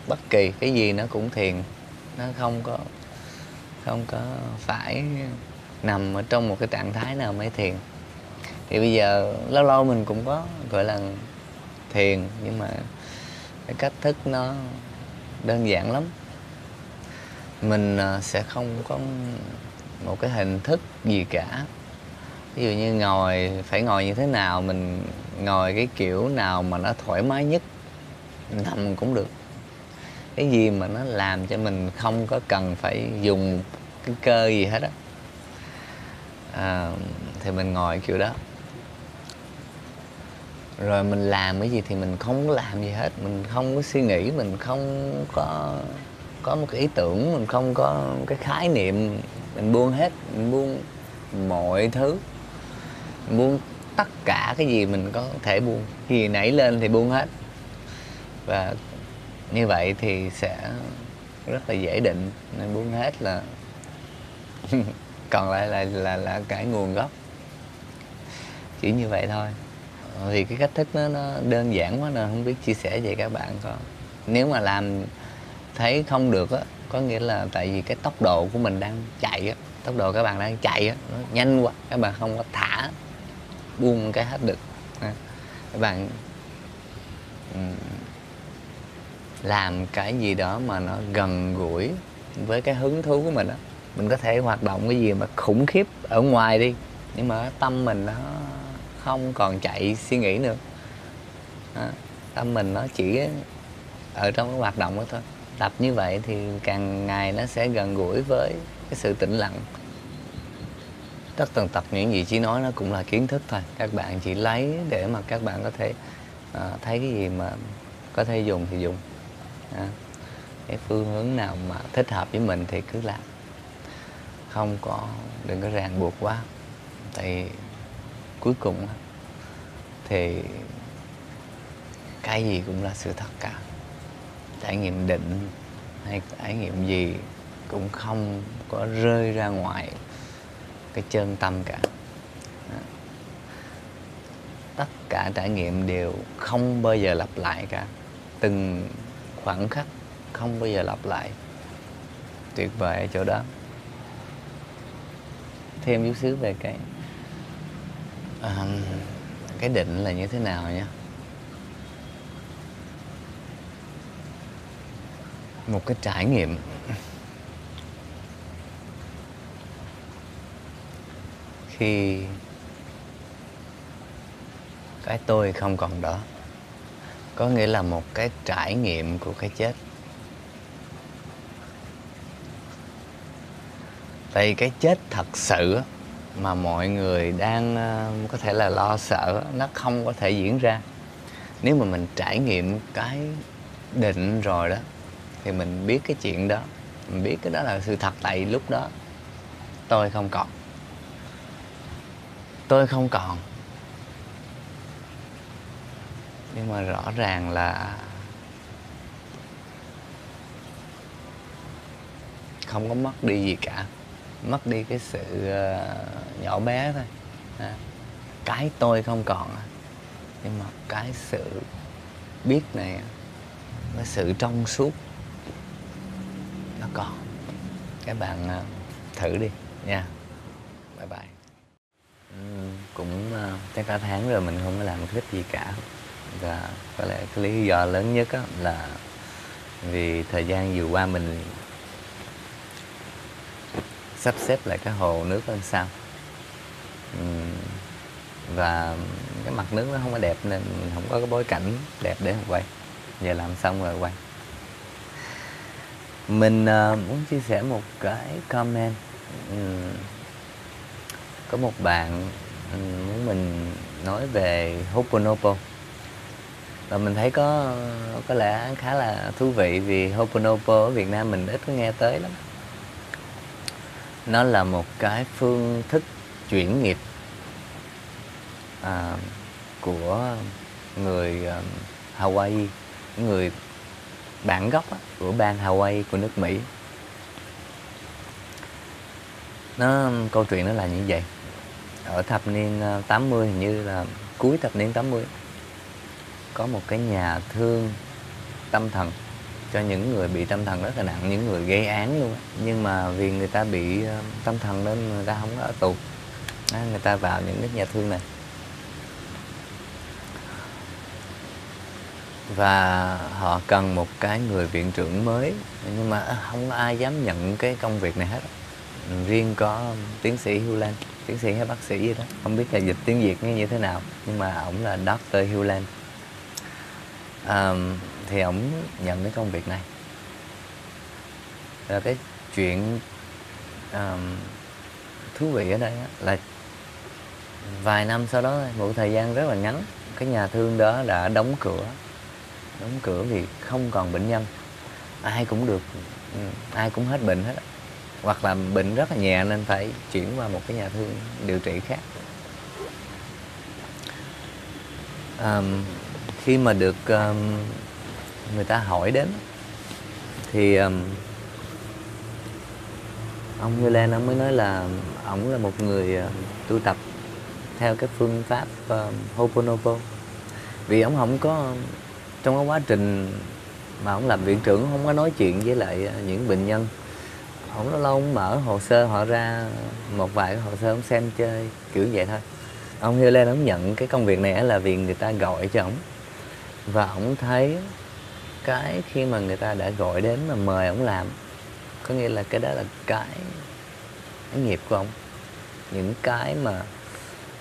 bất kỳ cái gì nó cũng thiền nó không có không có phải nằm ở trong một cái trạng thái nào mới thiền. Thì bây giờ lâu lâu mình cũng có gọi là thiền, nhưng mà cái cách thức nó đơn giản lắm. Mình à, sẽ không có một cái hình thức gì cả. Ví dụ như ngồi, phải ngồi như thế nào, mình ngồi cái kiểu nào mà nó thoải mái nhất nằm cũng được. Cái gì mà nó làm cho mình không có cần phải dùng cái cơ gì hết á à, thì mình ngồi kiểu đó. Rồi mình làm cái gì thì mình không có làm gì hết. Mình không có suy nghĩ mình không có có một cái ý tưởng mình không có cái khái niệm. Mình buông hết mình buông mọi thứ. Mình buông tất cả cái gì mình có thể buông. Gì nảy lên thì buông hết. Và như vậy thì sẽ rất là dễ định. Nên buông hết là còn lại là là là cái nguồn gốc. Chỉ như vậy thôi. Vì cái cách thức nó, nó đơn giản quá nên không biết chia sẻ về các bạn còn nếu mà làm thấy không được á có nghĩa là tại vì cái tốc độ của mình đang chạy á tốc độ các bạn đang chạy á nó nhanh quá các bạn không có thả buông cái hết được. À, các bạn làm cái gì đó mà nó gần gũi với cái hứng thú của mình á mình có thể hoạt động cái gì mà khủng khiếp ở ngoài đi nhưng mà tâm mình nó không còn chạy suy nghĩ nữa. Đó. tâm mình nó chỉ ở trong cái hoạt động đó thôi. Tập như vậy thì càng ngày nó sẽ gần gũi với cái sự tĩnh lặng. Tất tần tật những gì chỉ nói nó cũng là kiến thức thôi. Các bạn chỉ lấy để mà các bạn có thể uh, thấy cái gì mà có thể dùng thì dùng. À, cái phương hướng nào mà thích hợp với mình thì cứ làm không có, đừng có ràng buộc quá. Tại cuối cùng thì cái gì cũng là sự thật cả. Trải nghiệm định hay trải nghiệm gì cũng không có rơi ra ngoài cái chân tâm cả. Tất cả trải nghiệm đều không bao giờ lặp lại cả. Từng khoảnh khắc không bao giờ lặp lại. Tuyệt vời ở chỗ đó thêm chút xíu về cái um, cái định là như thế nào nhé một cái trải nghiệm. Khi cái tôi không còn đó có nghĩa là một cái trải nghiệm của cái chết. Tại cái chết thật sự mà mọi người đang ờ, có thể là lo sợ nó không có thể diễn ra. Nếu mà mình trải nghiệm cái định rồi đó, thì mình biết cái chuyện đó, mình biết cái đó là sự thật tại lúc đó. Tôi không còn. Tôi không còn. Nhưng mà rõ ràng là không có mất đi gì cả mất đi cái sự uh, nhỏ bé thôi. À, cái tôi không còn à. nhưng mà cái sự biết này à, cái sự trong suốt nó còn. Các bạn uh, thử đi nha. Bye bye. Uhm, cũng uh, chắc cả tháng rồi mình không có làm clip gì cả. Và có lẽ cái lý do lớn nhất là vì thời gian vừa qua mình sắp xếp lại cái hồ nước lên sau và cái mặt nước nó không có đẹp nên mình không có cái bối cảnh đẹp để quay. Giờ làm xong rồi quay. Mình uh, muốn chia sẻ một cái comment. Um, có một bạn um, muốn mình nói về Hoponopo và mình thấy có có lẽ khá là thú vị vì Hoponopo ở Việt Nam mình ít có nghe tới lắm nó là một cái phương thức chuyển nghiệp à, của người um, Hawaii người bản gốc á, của bang Hawaii của nước Mỹ. Nó câu chuyện nó là như vậy. Ở thập niên à, 80 hình như là cuối thập niên 80 có một cái nhà thương tâm thần cho những người bị tâm thần rất là nặng những người gây án luôn. Nhưng mà vì người ta bị ờ, tâm thần nên người ta không có ở tù. Người ta vào những cái nhà thương này. Và họ cần một cái người viện trưởng mới nhưng mà không có ai dám nhận cái công việc này hết. Riêng có tiến sĩ Hugh Lan tiến sĩ hay bác sĩ gì đó. Không biết là dịch tiếng Việt như thế nào nhưng mà ổng là Dr. Hugh Lan. Um, thì ổng nhận cái công việc này. Là cái chuyện um, thú vị ở đây là vài năm sau đó một thời gian rất là ngắn cái nhà thương đó đã đóng cửa. Đóng cửa vì không còn bệnh nhân. Ai cũng được ai cũng hết bệnh hết hoặc là bệnh rất là nhẹ nên phải chuyển qua một cái nhà thương điều trị khác. Um, khi mà được um, người ta hỏi đến. Thì um, ông Như Lan ông mới nói là ông là một người uh, tu tập theo cái phương pháp ờ, uh, Hoponopo vì ông không có trong cái quá trình mà ông làm viện trưởng không có nói chuyện với lại ờ, những bệnh nhân. Ông lâu lâu ông mở hồ sơ họ ra một vài cái hồ sơ ông xem chơi kiểu vậy thôi. Ông Như lên ông nhận cái công việc này là vì người ta gọi cho ông. Và ông thấy cái khi mà người ta đã gọi đến mà mời ông làm. Có nghĩa là cái đó là cái, cái nghiệp của ông. Những cái mà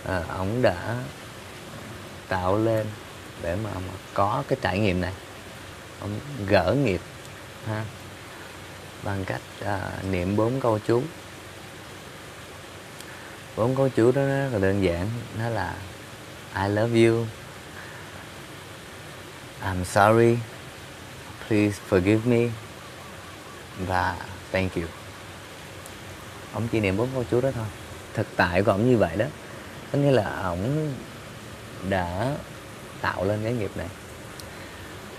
à, ông đã tạo lên để mà, mà có cái trải nghiệm này. Ông gỡ nghiệp ha bằng cách à, niệm bốn câu chú. Bốn câu chú đó rất là đơn giản nó là I love you I'm sorry please forgive me và thank you. Ông chỉ niệm bốn câu chú đó thôi. Thực tại của ông như vậy đó có nghĩa là ông đã tạo lên cái nghiệp này.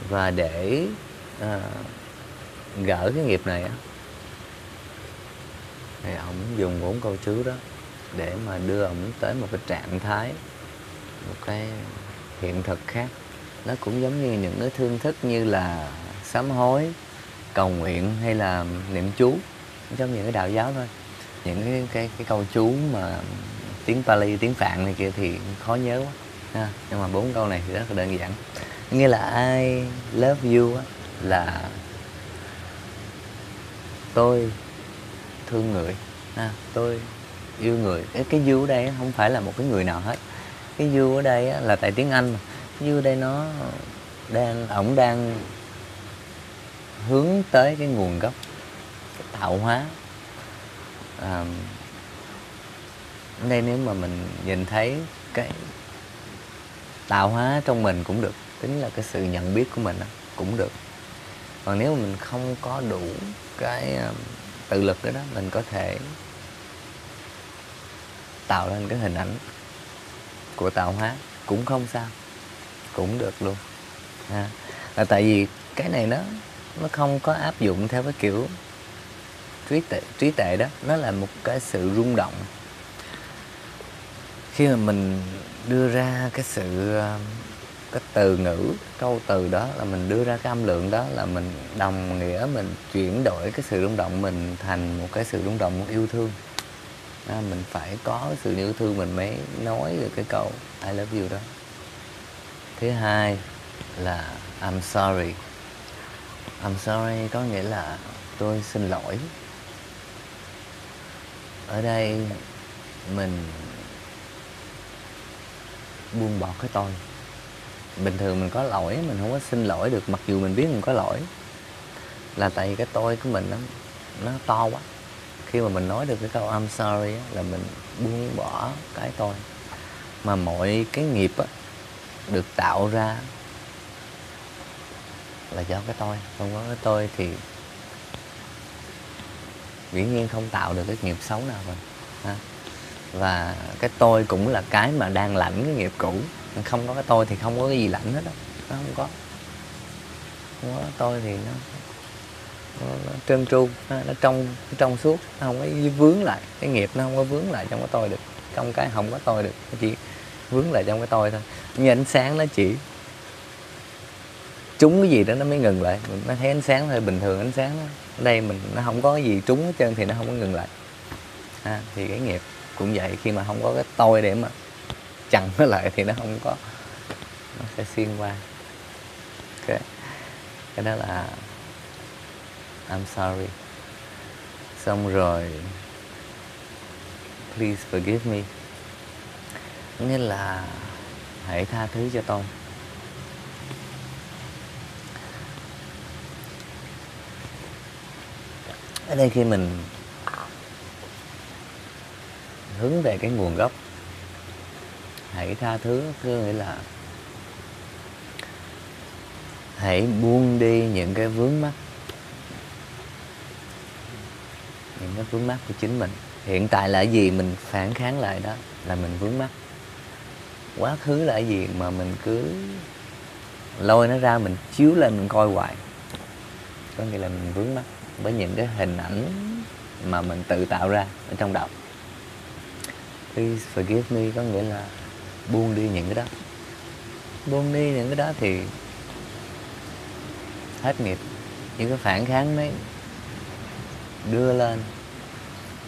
Và để à, gỡ cái nghiệp này á thì ông dùng bốn câu chú đó để mà đưa ông tới một cái trạng thái một cái hiện thực khác. Nó cũng giống như những cái thương thức như là sám hối, cầu nguyện hay là niệm chú. Giống như cái đạo giáo thôi. Những cái cái cái câu chú mà tiếng Pali, tiếng Phạn này kia thì khó nhớ quá, ha. nhưng mà bốn câu này thì rất là đơn giản. Nghĩa là I love you là tôi thương người ha. tôi yêu người cái cái you ở đây không phải là một cái người nào hết. Cái you ở đây là tại tiếng Anh you ở đây nó đang, ổng đang hướng tới cái nguồn gốc cái tạo hóa. À, đây nếu mà mình nhìn thấy cái tạo hóa trong mình cũng được tính là cái sự nhận biết của mình đó, cũng được. Còn nếu mà mình không có đủ cái à, tự lực đó đó mình có thể tạo lên cái hình ảnh của tạo hóa cũng không sao cũng được luôn. À, là tại vì cái này nó nó không có áp dụng theo cái kiểu trí tệ trí tệ đó. Nó là một cái sự rung động. Khi mà mình đưa ra cái sự ờ, cái từ ngữ câu từ đó là mình đưa ra cái âm lượng đó là mình đồng nghĩa mình chuyển đổi cái sự rung động mình thành một cái sự rung động yêu thương. À, mình phải có sự yêu thương mình mới nói được cái câu I love you đó. Thứ hai là I'm sorry. I'm sorry có nghĩa là tôi xin lỗi. Ở đây mình buông bỏ cái tôi. Bình thường mình có lỗi mình không có xin lỗi được mặc dù mình biết mình có lỗi. Là tại vì cái tôi của mình nó nó to quá. Khi mà mình nói được cái câu I'm sorry á, là mình buông bỏ cái tôi. Mà mọi cái nghiệp á, được tạo ra là do cái tôi. Không có cái tôi thì dĩ nhiên không tạo được cái nghiệp xấu nào rồi ha. và cái tôi cũng là cái mà đang lãnh cái nghiệp cũ. Không có cái tôi thì không có cái gì lãnh hết đó nó không có. Không có tôi thì nó, nó, nó trơn tru nó, nó trong nó trong suốt. Nó không có vướng lại cái nghiệp nó không có vướng lại trong cái tôi được. Trong cái không có tôi được nó chỉ vướng lại trong cái tôi thôi. Như ánh sáng nó chỉ trúng cái gì đó nó mới ngừng lại. Mình nó thấy ánh sáng thôi bình thường ánh sáng đó. ở đây mình nó không có gì trúng hết trơn thì nó không có ngừng lại. À, thì cái nghiệp cũng vậy khi mà không có cái tôi để mà chặn nó lại thì nó không có nó sẽ xuyên qua. Okay. cái đó là I'm sorry. Xong rồi please forgive me. Nghĩa là hãy tha thứ cho tôi. Ở đây khi mình hướng về cái nguồn gốc, hãy tha thứ, có nghĩa là hãy buông đi những cái vướng mắc, những cái vướng mắc của chính mình. Hiện tại là gì mình phản kháng lại đó, là mình vướng mắc. Quá khứ là gì mà mình cứ lôi nó ra, mình chiếu lên, mình coi hoài. Có nghĩa là mình vướng mắc với những cái hình ảnh mà mình tự tạo ra ở trong đầu. Please forgive me có nghĩa là buông đi những cái đó. Buông đi những cái đó thì hết nghiệp. Những cái phản kháng đấy đưa lên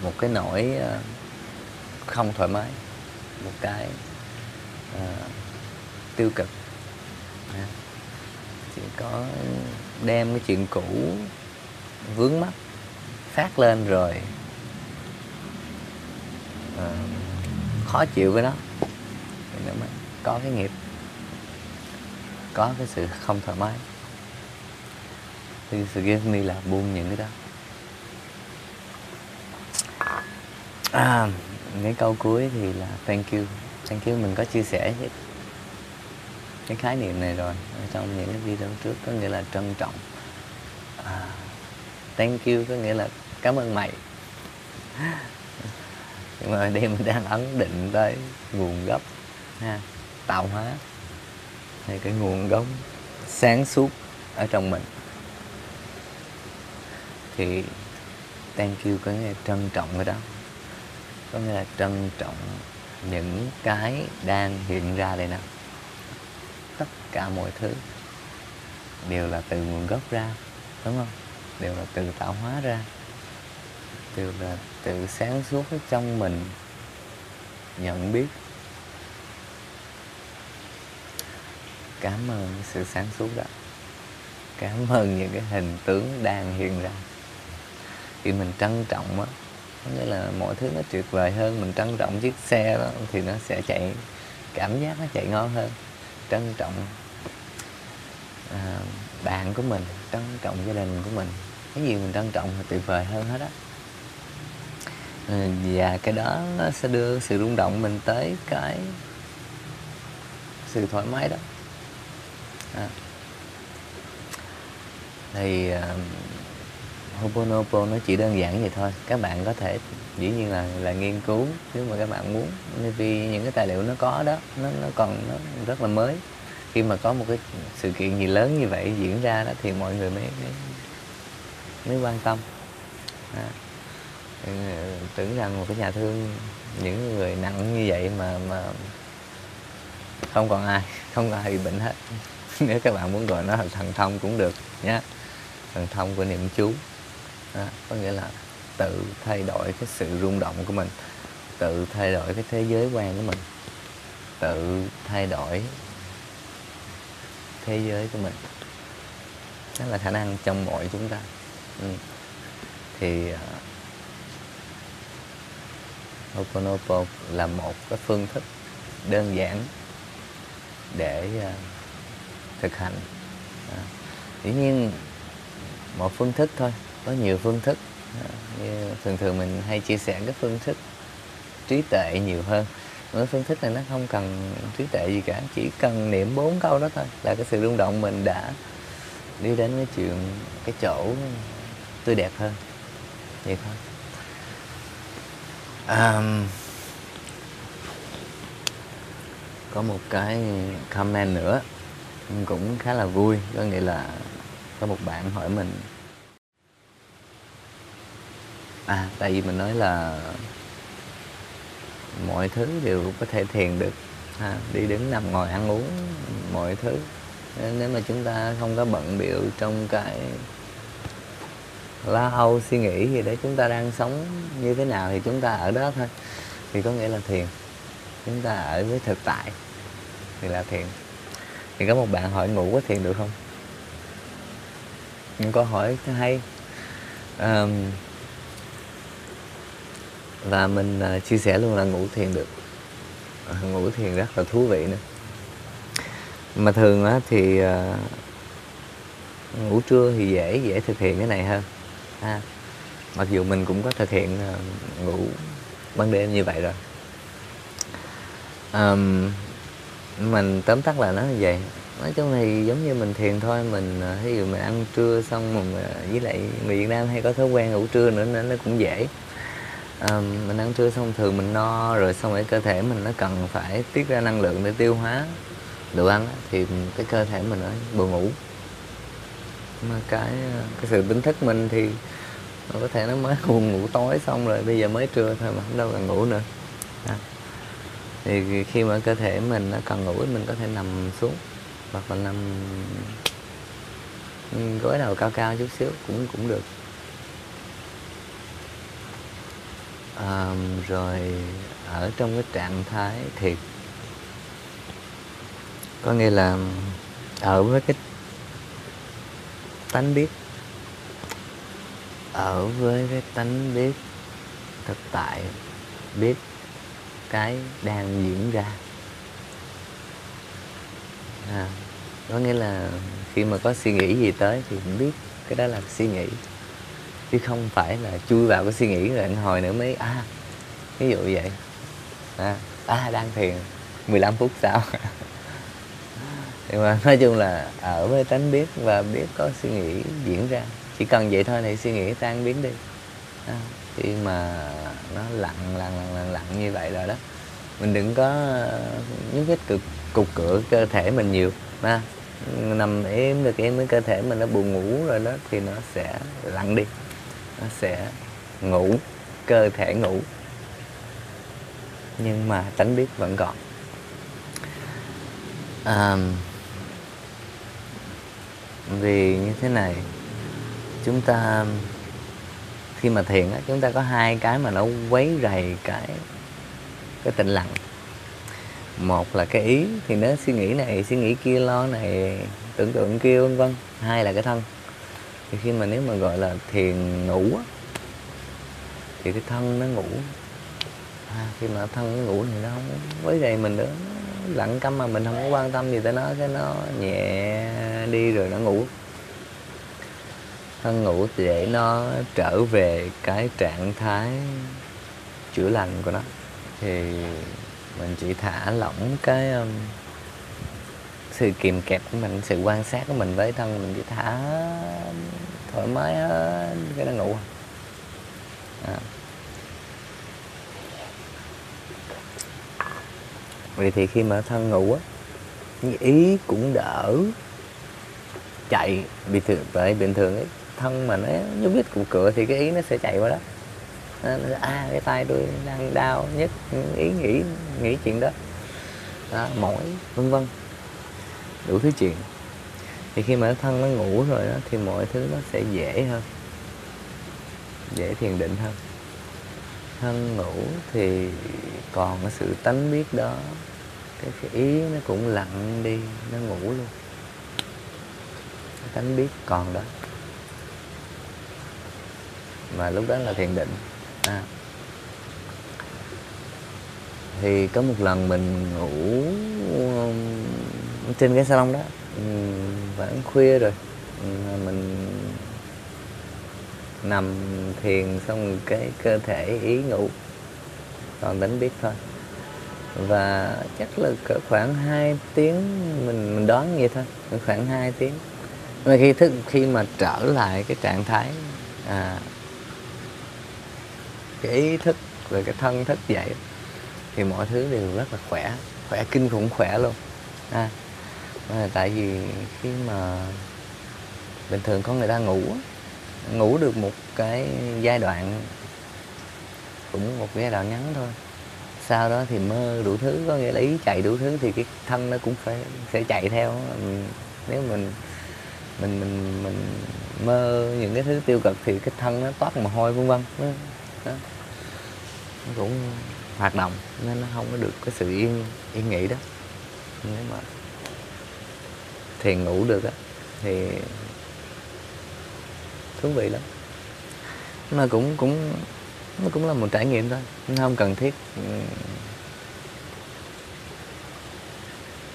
một cái nỗi ờ, không thoải mái một cái uh, tiêu cực. Chỉ có đem cái chuyện cũ vướng mắt phát lên rồi à, khó chịu với nó thì nó mới có cái nghiệp có cái sự không thoải mái thì forgive me là buông những cái đó. À, cái câu cuối thì là thank you. Thank you mình có chia sẻ cái khái niệm này rồi ở trong những cái video trước có nghĩa là trân trọng thank you có nghĩa là cảm ơn mày. Nhưng mà đây mình đang ấn định tới nguồn gốc, ha, tạo hóa. Hay cái nguồn gốc sáng suốt ở trong mình. Thì thank you có nghĩa là trân trọng cái đó. Có nghĩa là trân trọng những cái đang hiện ra đây nè. Tất cả mọi thứ đều là từ nguồn gốc ra, đúng không? Đều là từ tạo hóa ra đều là tự sáng suốt ở trong mình nhận biết. Cảm ơn sự sáng suốt đó. Cảm ơn những cái hình tướng đang hiện ra. Khi mình trân trọng á có nghĩa là mọi thứ nó tuyệt vời hơn mình trân trọng chiếc xe đó thì nó sẽ chạy cảm giác nó chạy ngon hơn. Trân trọng à, bạn của mình trân trọng gia đình của mình cái gì mình trân trọng thì tuyệt vời hơn hết á. Ừ, và cái đó nó sẽ đưa sự rung động mình tới cái sự thoải mái đó. À. thì à, uh, Hoponopo nó chỉ đơn giản vậy thôi. Các bạn có thể dĩ nhiên là là nghiên cứu nếu mà các bạn muốn. Vì những cái tài liệu nó có đó nó nó còn nó rất là mới. Khi mà có một cái sự kiện gì lớn như vậy diễn ra đó thì mọi người mới mới, mới quan tâm. À. tưởng rằng một cái nhà thương những người nặng như vậy mà mà không còn ai không có ai bị bệnh hết. Nếu các bạn muốn gọi nó là thần thông cũng được nhé thần thông của niệm chú. Đó, có nghĩa là tự thay đổi cái sự rung động của mình tự thay đổi cái thế giới quan của mình tự thay đổi thế giới của mình. Đó là khả năng trong mọi chúng ta ừ. thì à, uh, Ho'oponopono là một cái phương thức đơn giản để uh, thực hành. À, dĩ nhiên một phương thức thôi có nhiều phương thức. À, như thường thường mình hay chia sẻ cái phương thức trí tuệ nhiều hơn. Cái phương thức này nó không cần trí tuệ gì cả chỉ cần niệm bốn câu đó thôi là cái sự rung động mình đã đi đến cái chuyện cái chỗ tươi đẹp hơn. Vậy thôi à, có một cái comment nữa cũng khá là vui có nghĩa là có một bạn hỏi mình. À tại vì mình nói là mọi thứ đều có thể thiền được à, đi đứng nằm ngồi ăn uống mọi thứ. Nếu mà chúng ta không có bận biểu trong cái la âu suy nghĩ gì đấy chúng ta đang sống như thế nào thì chúng ta ở đó thôi. Thì có nghĩa là thiền. Chúng ta ở với thực tại thì là thiền. Thì có một bạn hỏi ngủ có thiền được không? Những câu hỏi hay um, và mình uh, chia sẻ luôn là ngủ thiền được. Uh, ngủ thiền rất là thú vị nữa. Mà thường á thì uh, ngủ trưa thì dễ dễ thực hiện cái này hơn ha. Mặc dù mình cũng có thực hiện uh, ngủ ban đêm như vậy rồi. Um, mình tóm tắt là nó như vậy. Nói chung thì giống như mình thiền thôi mình ờ, ví dụ mình ăn trưa xong mình ờ, với lại người Việt Nam hay có thói quen ngủ trưa nữa nên nó cũng dễ. À, mình ăn trưa xong thường mình no rồi xong rồi cơ thể mình nó cần phải tiết ra năng lượng để tiêu hóa đồ ăn thì cái cơ thể mình nó buồn ngủ mà cái ờ, cái sự tỉnh thức mình thì có thể nó mới buồn ngủ tối xong rồi bây giờ mới trưa thôi mà không đâu cần ngủ nữa à. thì khi mà cơ thể mình nó cần ngủ mình có thể nằm xuống hoặc là nằm ừ, gối đầu cao cao chút xíu cũng cũng được à, rồi ở trong cái trạng thái thiệt có nghĩa là ở với cái tánh biết. Ở với cái tánh biết thực tại biết cái đang diễn ra. À, có nghĩa là khi mà có suy nghĩ gì tới thì cũng biết cái đó là suy nghĩ. Chứ không phải là chui vào cái suy nghĩ rồi anh hồi nữa mới à ví dụ vậy. À, à đang thiền 15 phút sau. nhưng mà nói chung là ở với tánh biết và biết có suy nghĩ diễn ra. Chỉ cần vậy thôi thì suy nghĩ tan biến đi. À, khi mà nó lặng lặng lặng lặng lặng như vậy rồi đó mình đừng có những cái cực cục cửa cơ thể mình nhiều ha. Nằm im được im với cơ thể mình nó buồn ngủ rồi đó thì nó sẽ lặng đi. Nó sẽ ngủ cơ thể ngủ. Nhưng mà tánh biết vẫn còn. Um, vì như thế này chúng ta khi mà thiền á chúng ta có hai cái mà nó quấy rầy cái cái tĩnh lặng. Một là cái ý thì nó suy nghĩ này suy nghĩ kia lo này tưởng tượng kia vân vân. Hai là cái thân. Thì khi mà nếu mà gọi là thiền ngủ á, thì cái thân nó ngủ. À, khi mà thân nó ngủ thì nó không quấy rầy mình nữa lặng câm mà mình không có quan tâm gì tới nó cái nó nhẹ đi rồi nó ngủ. Thân ngủ để nó trở về cái trạng thái chữa lành của nó. Thì mình chỉ thả lỏng cái um, sự kìm kẹp của mình sự quan sát của mình với thân mình chỉ thả thoải mái hết cái nó ngủ. À. vậy thì khi mà thân ngủ á ý cũng đỡ chạy bình thường vậy bình thường ấy thân mà nó nhúc nhích cụ cửa thì cái ý nó sẽ chạy qua đó. À cái tay tôi đang đau nhất ý nghĩ nghĩ chuyện đó, đó mỏi vân vân. Đủ thứ chuyện. Thì khi mà thân nó ngủ rồi đó thì mọi thứ nó sẽ dễ hơn dễ thiền định hơn thân ngủ thì còn cái sự tánh biết đó. Cái, cái ý nó cũng lặng đi nó ngủ luôn. Cái tánh biết còn đó. Mà lúc đó là thiền định. À. thì có một lần mình ngủ um, trên cái salon đó. Ừ, Vẫn khuya rồi. Ừ, mình nằm thiền xong cái cơ thể ý ngủ. Còn tính biết thôi. Và chắc là cỡ khoảng 2 tiếng mình mình đoán vậy thôi. Khoảng 2 tiếng. Mà khi thức khi mà trở lại cái trạng thái à, cái ý thức rồi cái thân thức dậy thì mọi thứ đều rất là khỏe. Khỏe kinh khủng khỏe luôn. À, tại vì khi mà bình thường có người ta ngủ ngủ được một cái giai đoạn, cũng một giai đoạn ngắn thôi. Sau đó thì mơ đủ thứ, có nghĩa là ý chạy đủ thứ thì cái thân nó cũng phải, sẽ chạy theo. Nếu mình mình mình mình mơ những cái thứ tiêu cực thì cái thân nó toát mồ hôi vân vân. Đó. nó cũng hoạt động, nên nó không có được cái sự yên yên nghỉ đó. Nếu mà thiền ngủ được á, thì thú vị lắm. Mà cũng cũng nó cũng là một trải nghiệm thôi nó không cần thiết ừ,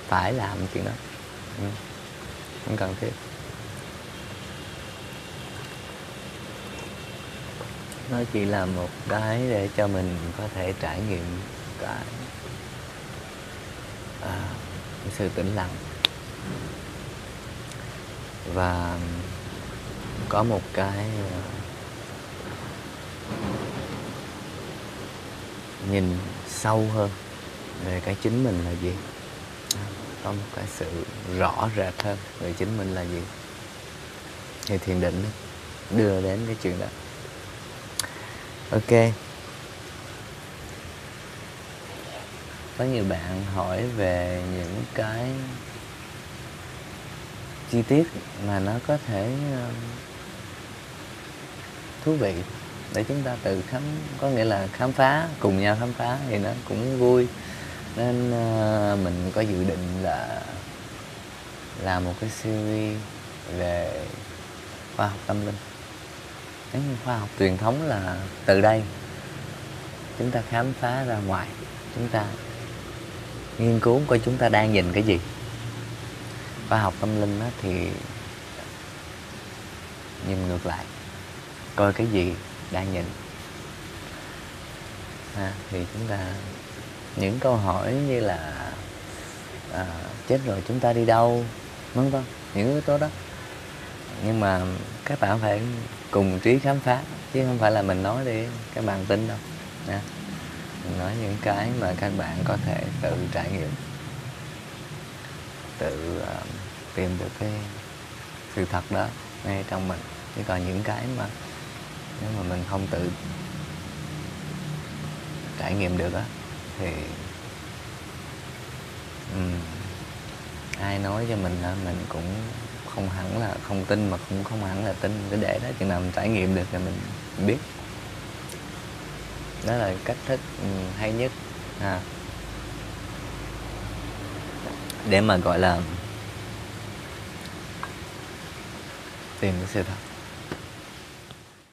phải làm chuyện đó. Ừ, không cần thiết. Nó chỉ là một cái để cho mình có thể trải nghiệm cái, à, cái sự tĩnh lặng. Và có một cái ờ, nhìn sâu hơn về cái chính mình là gì. À, có một cái sự rõ rệt hơn về chính mình là gì. Thì thiền định đưa đến cái chuyện đó. Ok. Có nhiều bạn hỏi về những cái chi tiết mà nó có thể ờ, thú vị để chúng ta tự khám có nghĩa là khám phá cùng nhau khám phá thì nó cũng vui. Nên uh, mình có dự định là làm một cái series về khoa học tâm linh. Nếu như khoa học truyền thống là từ đây chúng ta khám phá ra ngoài chúng ta nghiên cứu coi chúng ta đang nhìn cái gì. Khoa học tâm linh đó thì nhìn ngược lại coi cái gì đang nhìn. À, thì chúng ta những câu hỏi như là à, chết rồi chúng ta đi đâu vân vân những yếu tố đó. Nhưng mà các bạn phải cùng trí khám phá chứ không phải là mình nói đi các bạn tin đâu. Nha mình nói những cái mà các bạn có thể tự trải nghiệm tự uh, tìm được cái sự thật đó ngay trong mình. Chứ còn những cái mà nếu mà mình không tự trải nghiệm được á thì um, ai nói cho mình á mình cũng không hẳn là không tin mà cũng không hẳn là tin cứ để đó. Chừng nào mình trải nghiệm được thì mình biết. Đó là cách thức hay nhất à để mà gọi là tìm cái sự thật.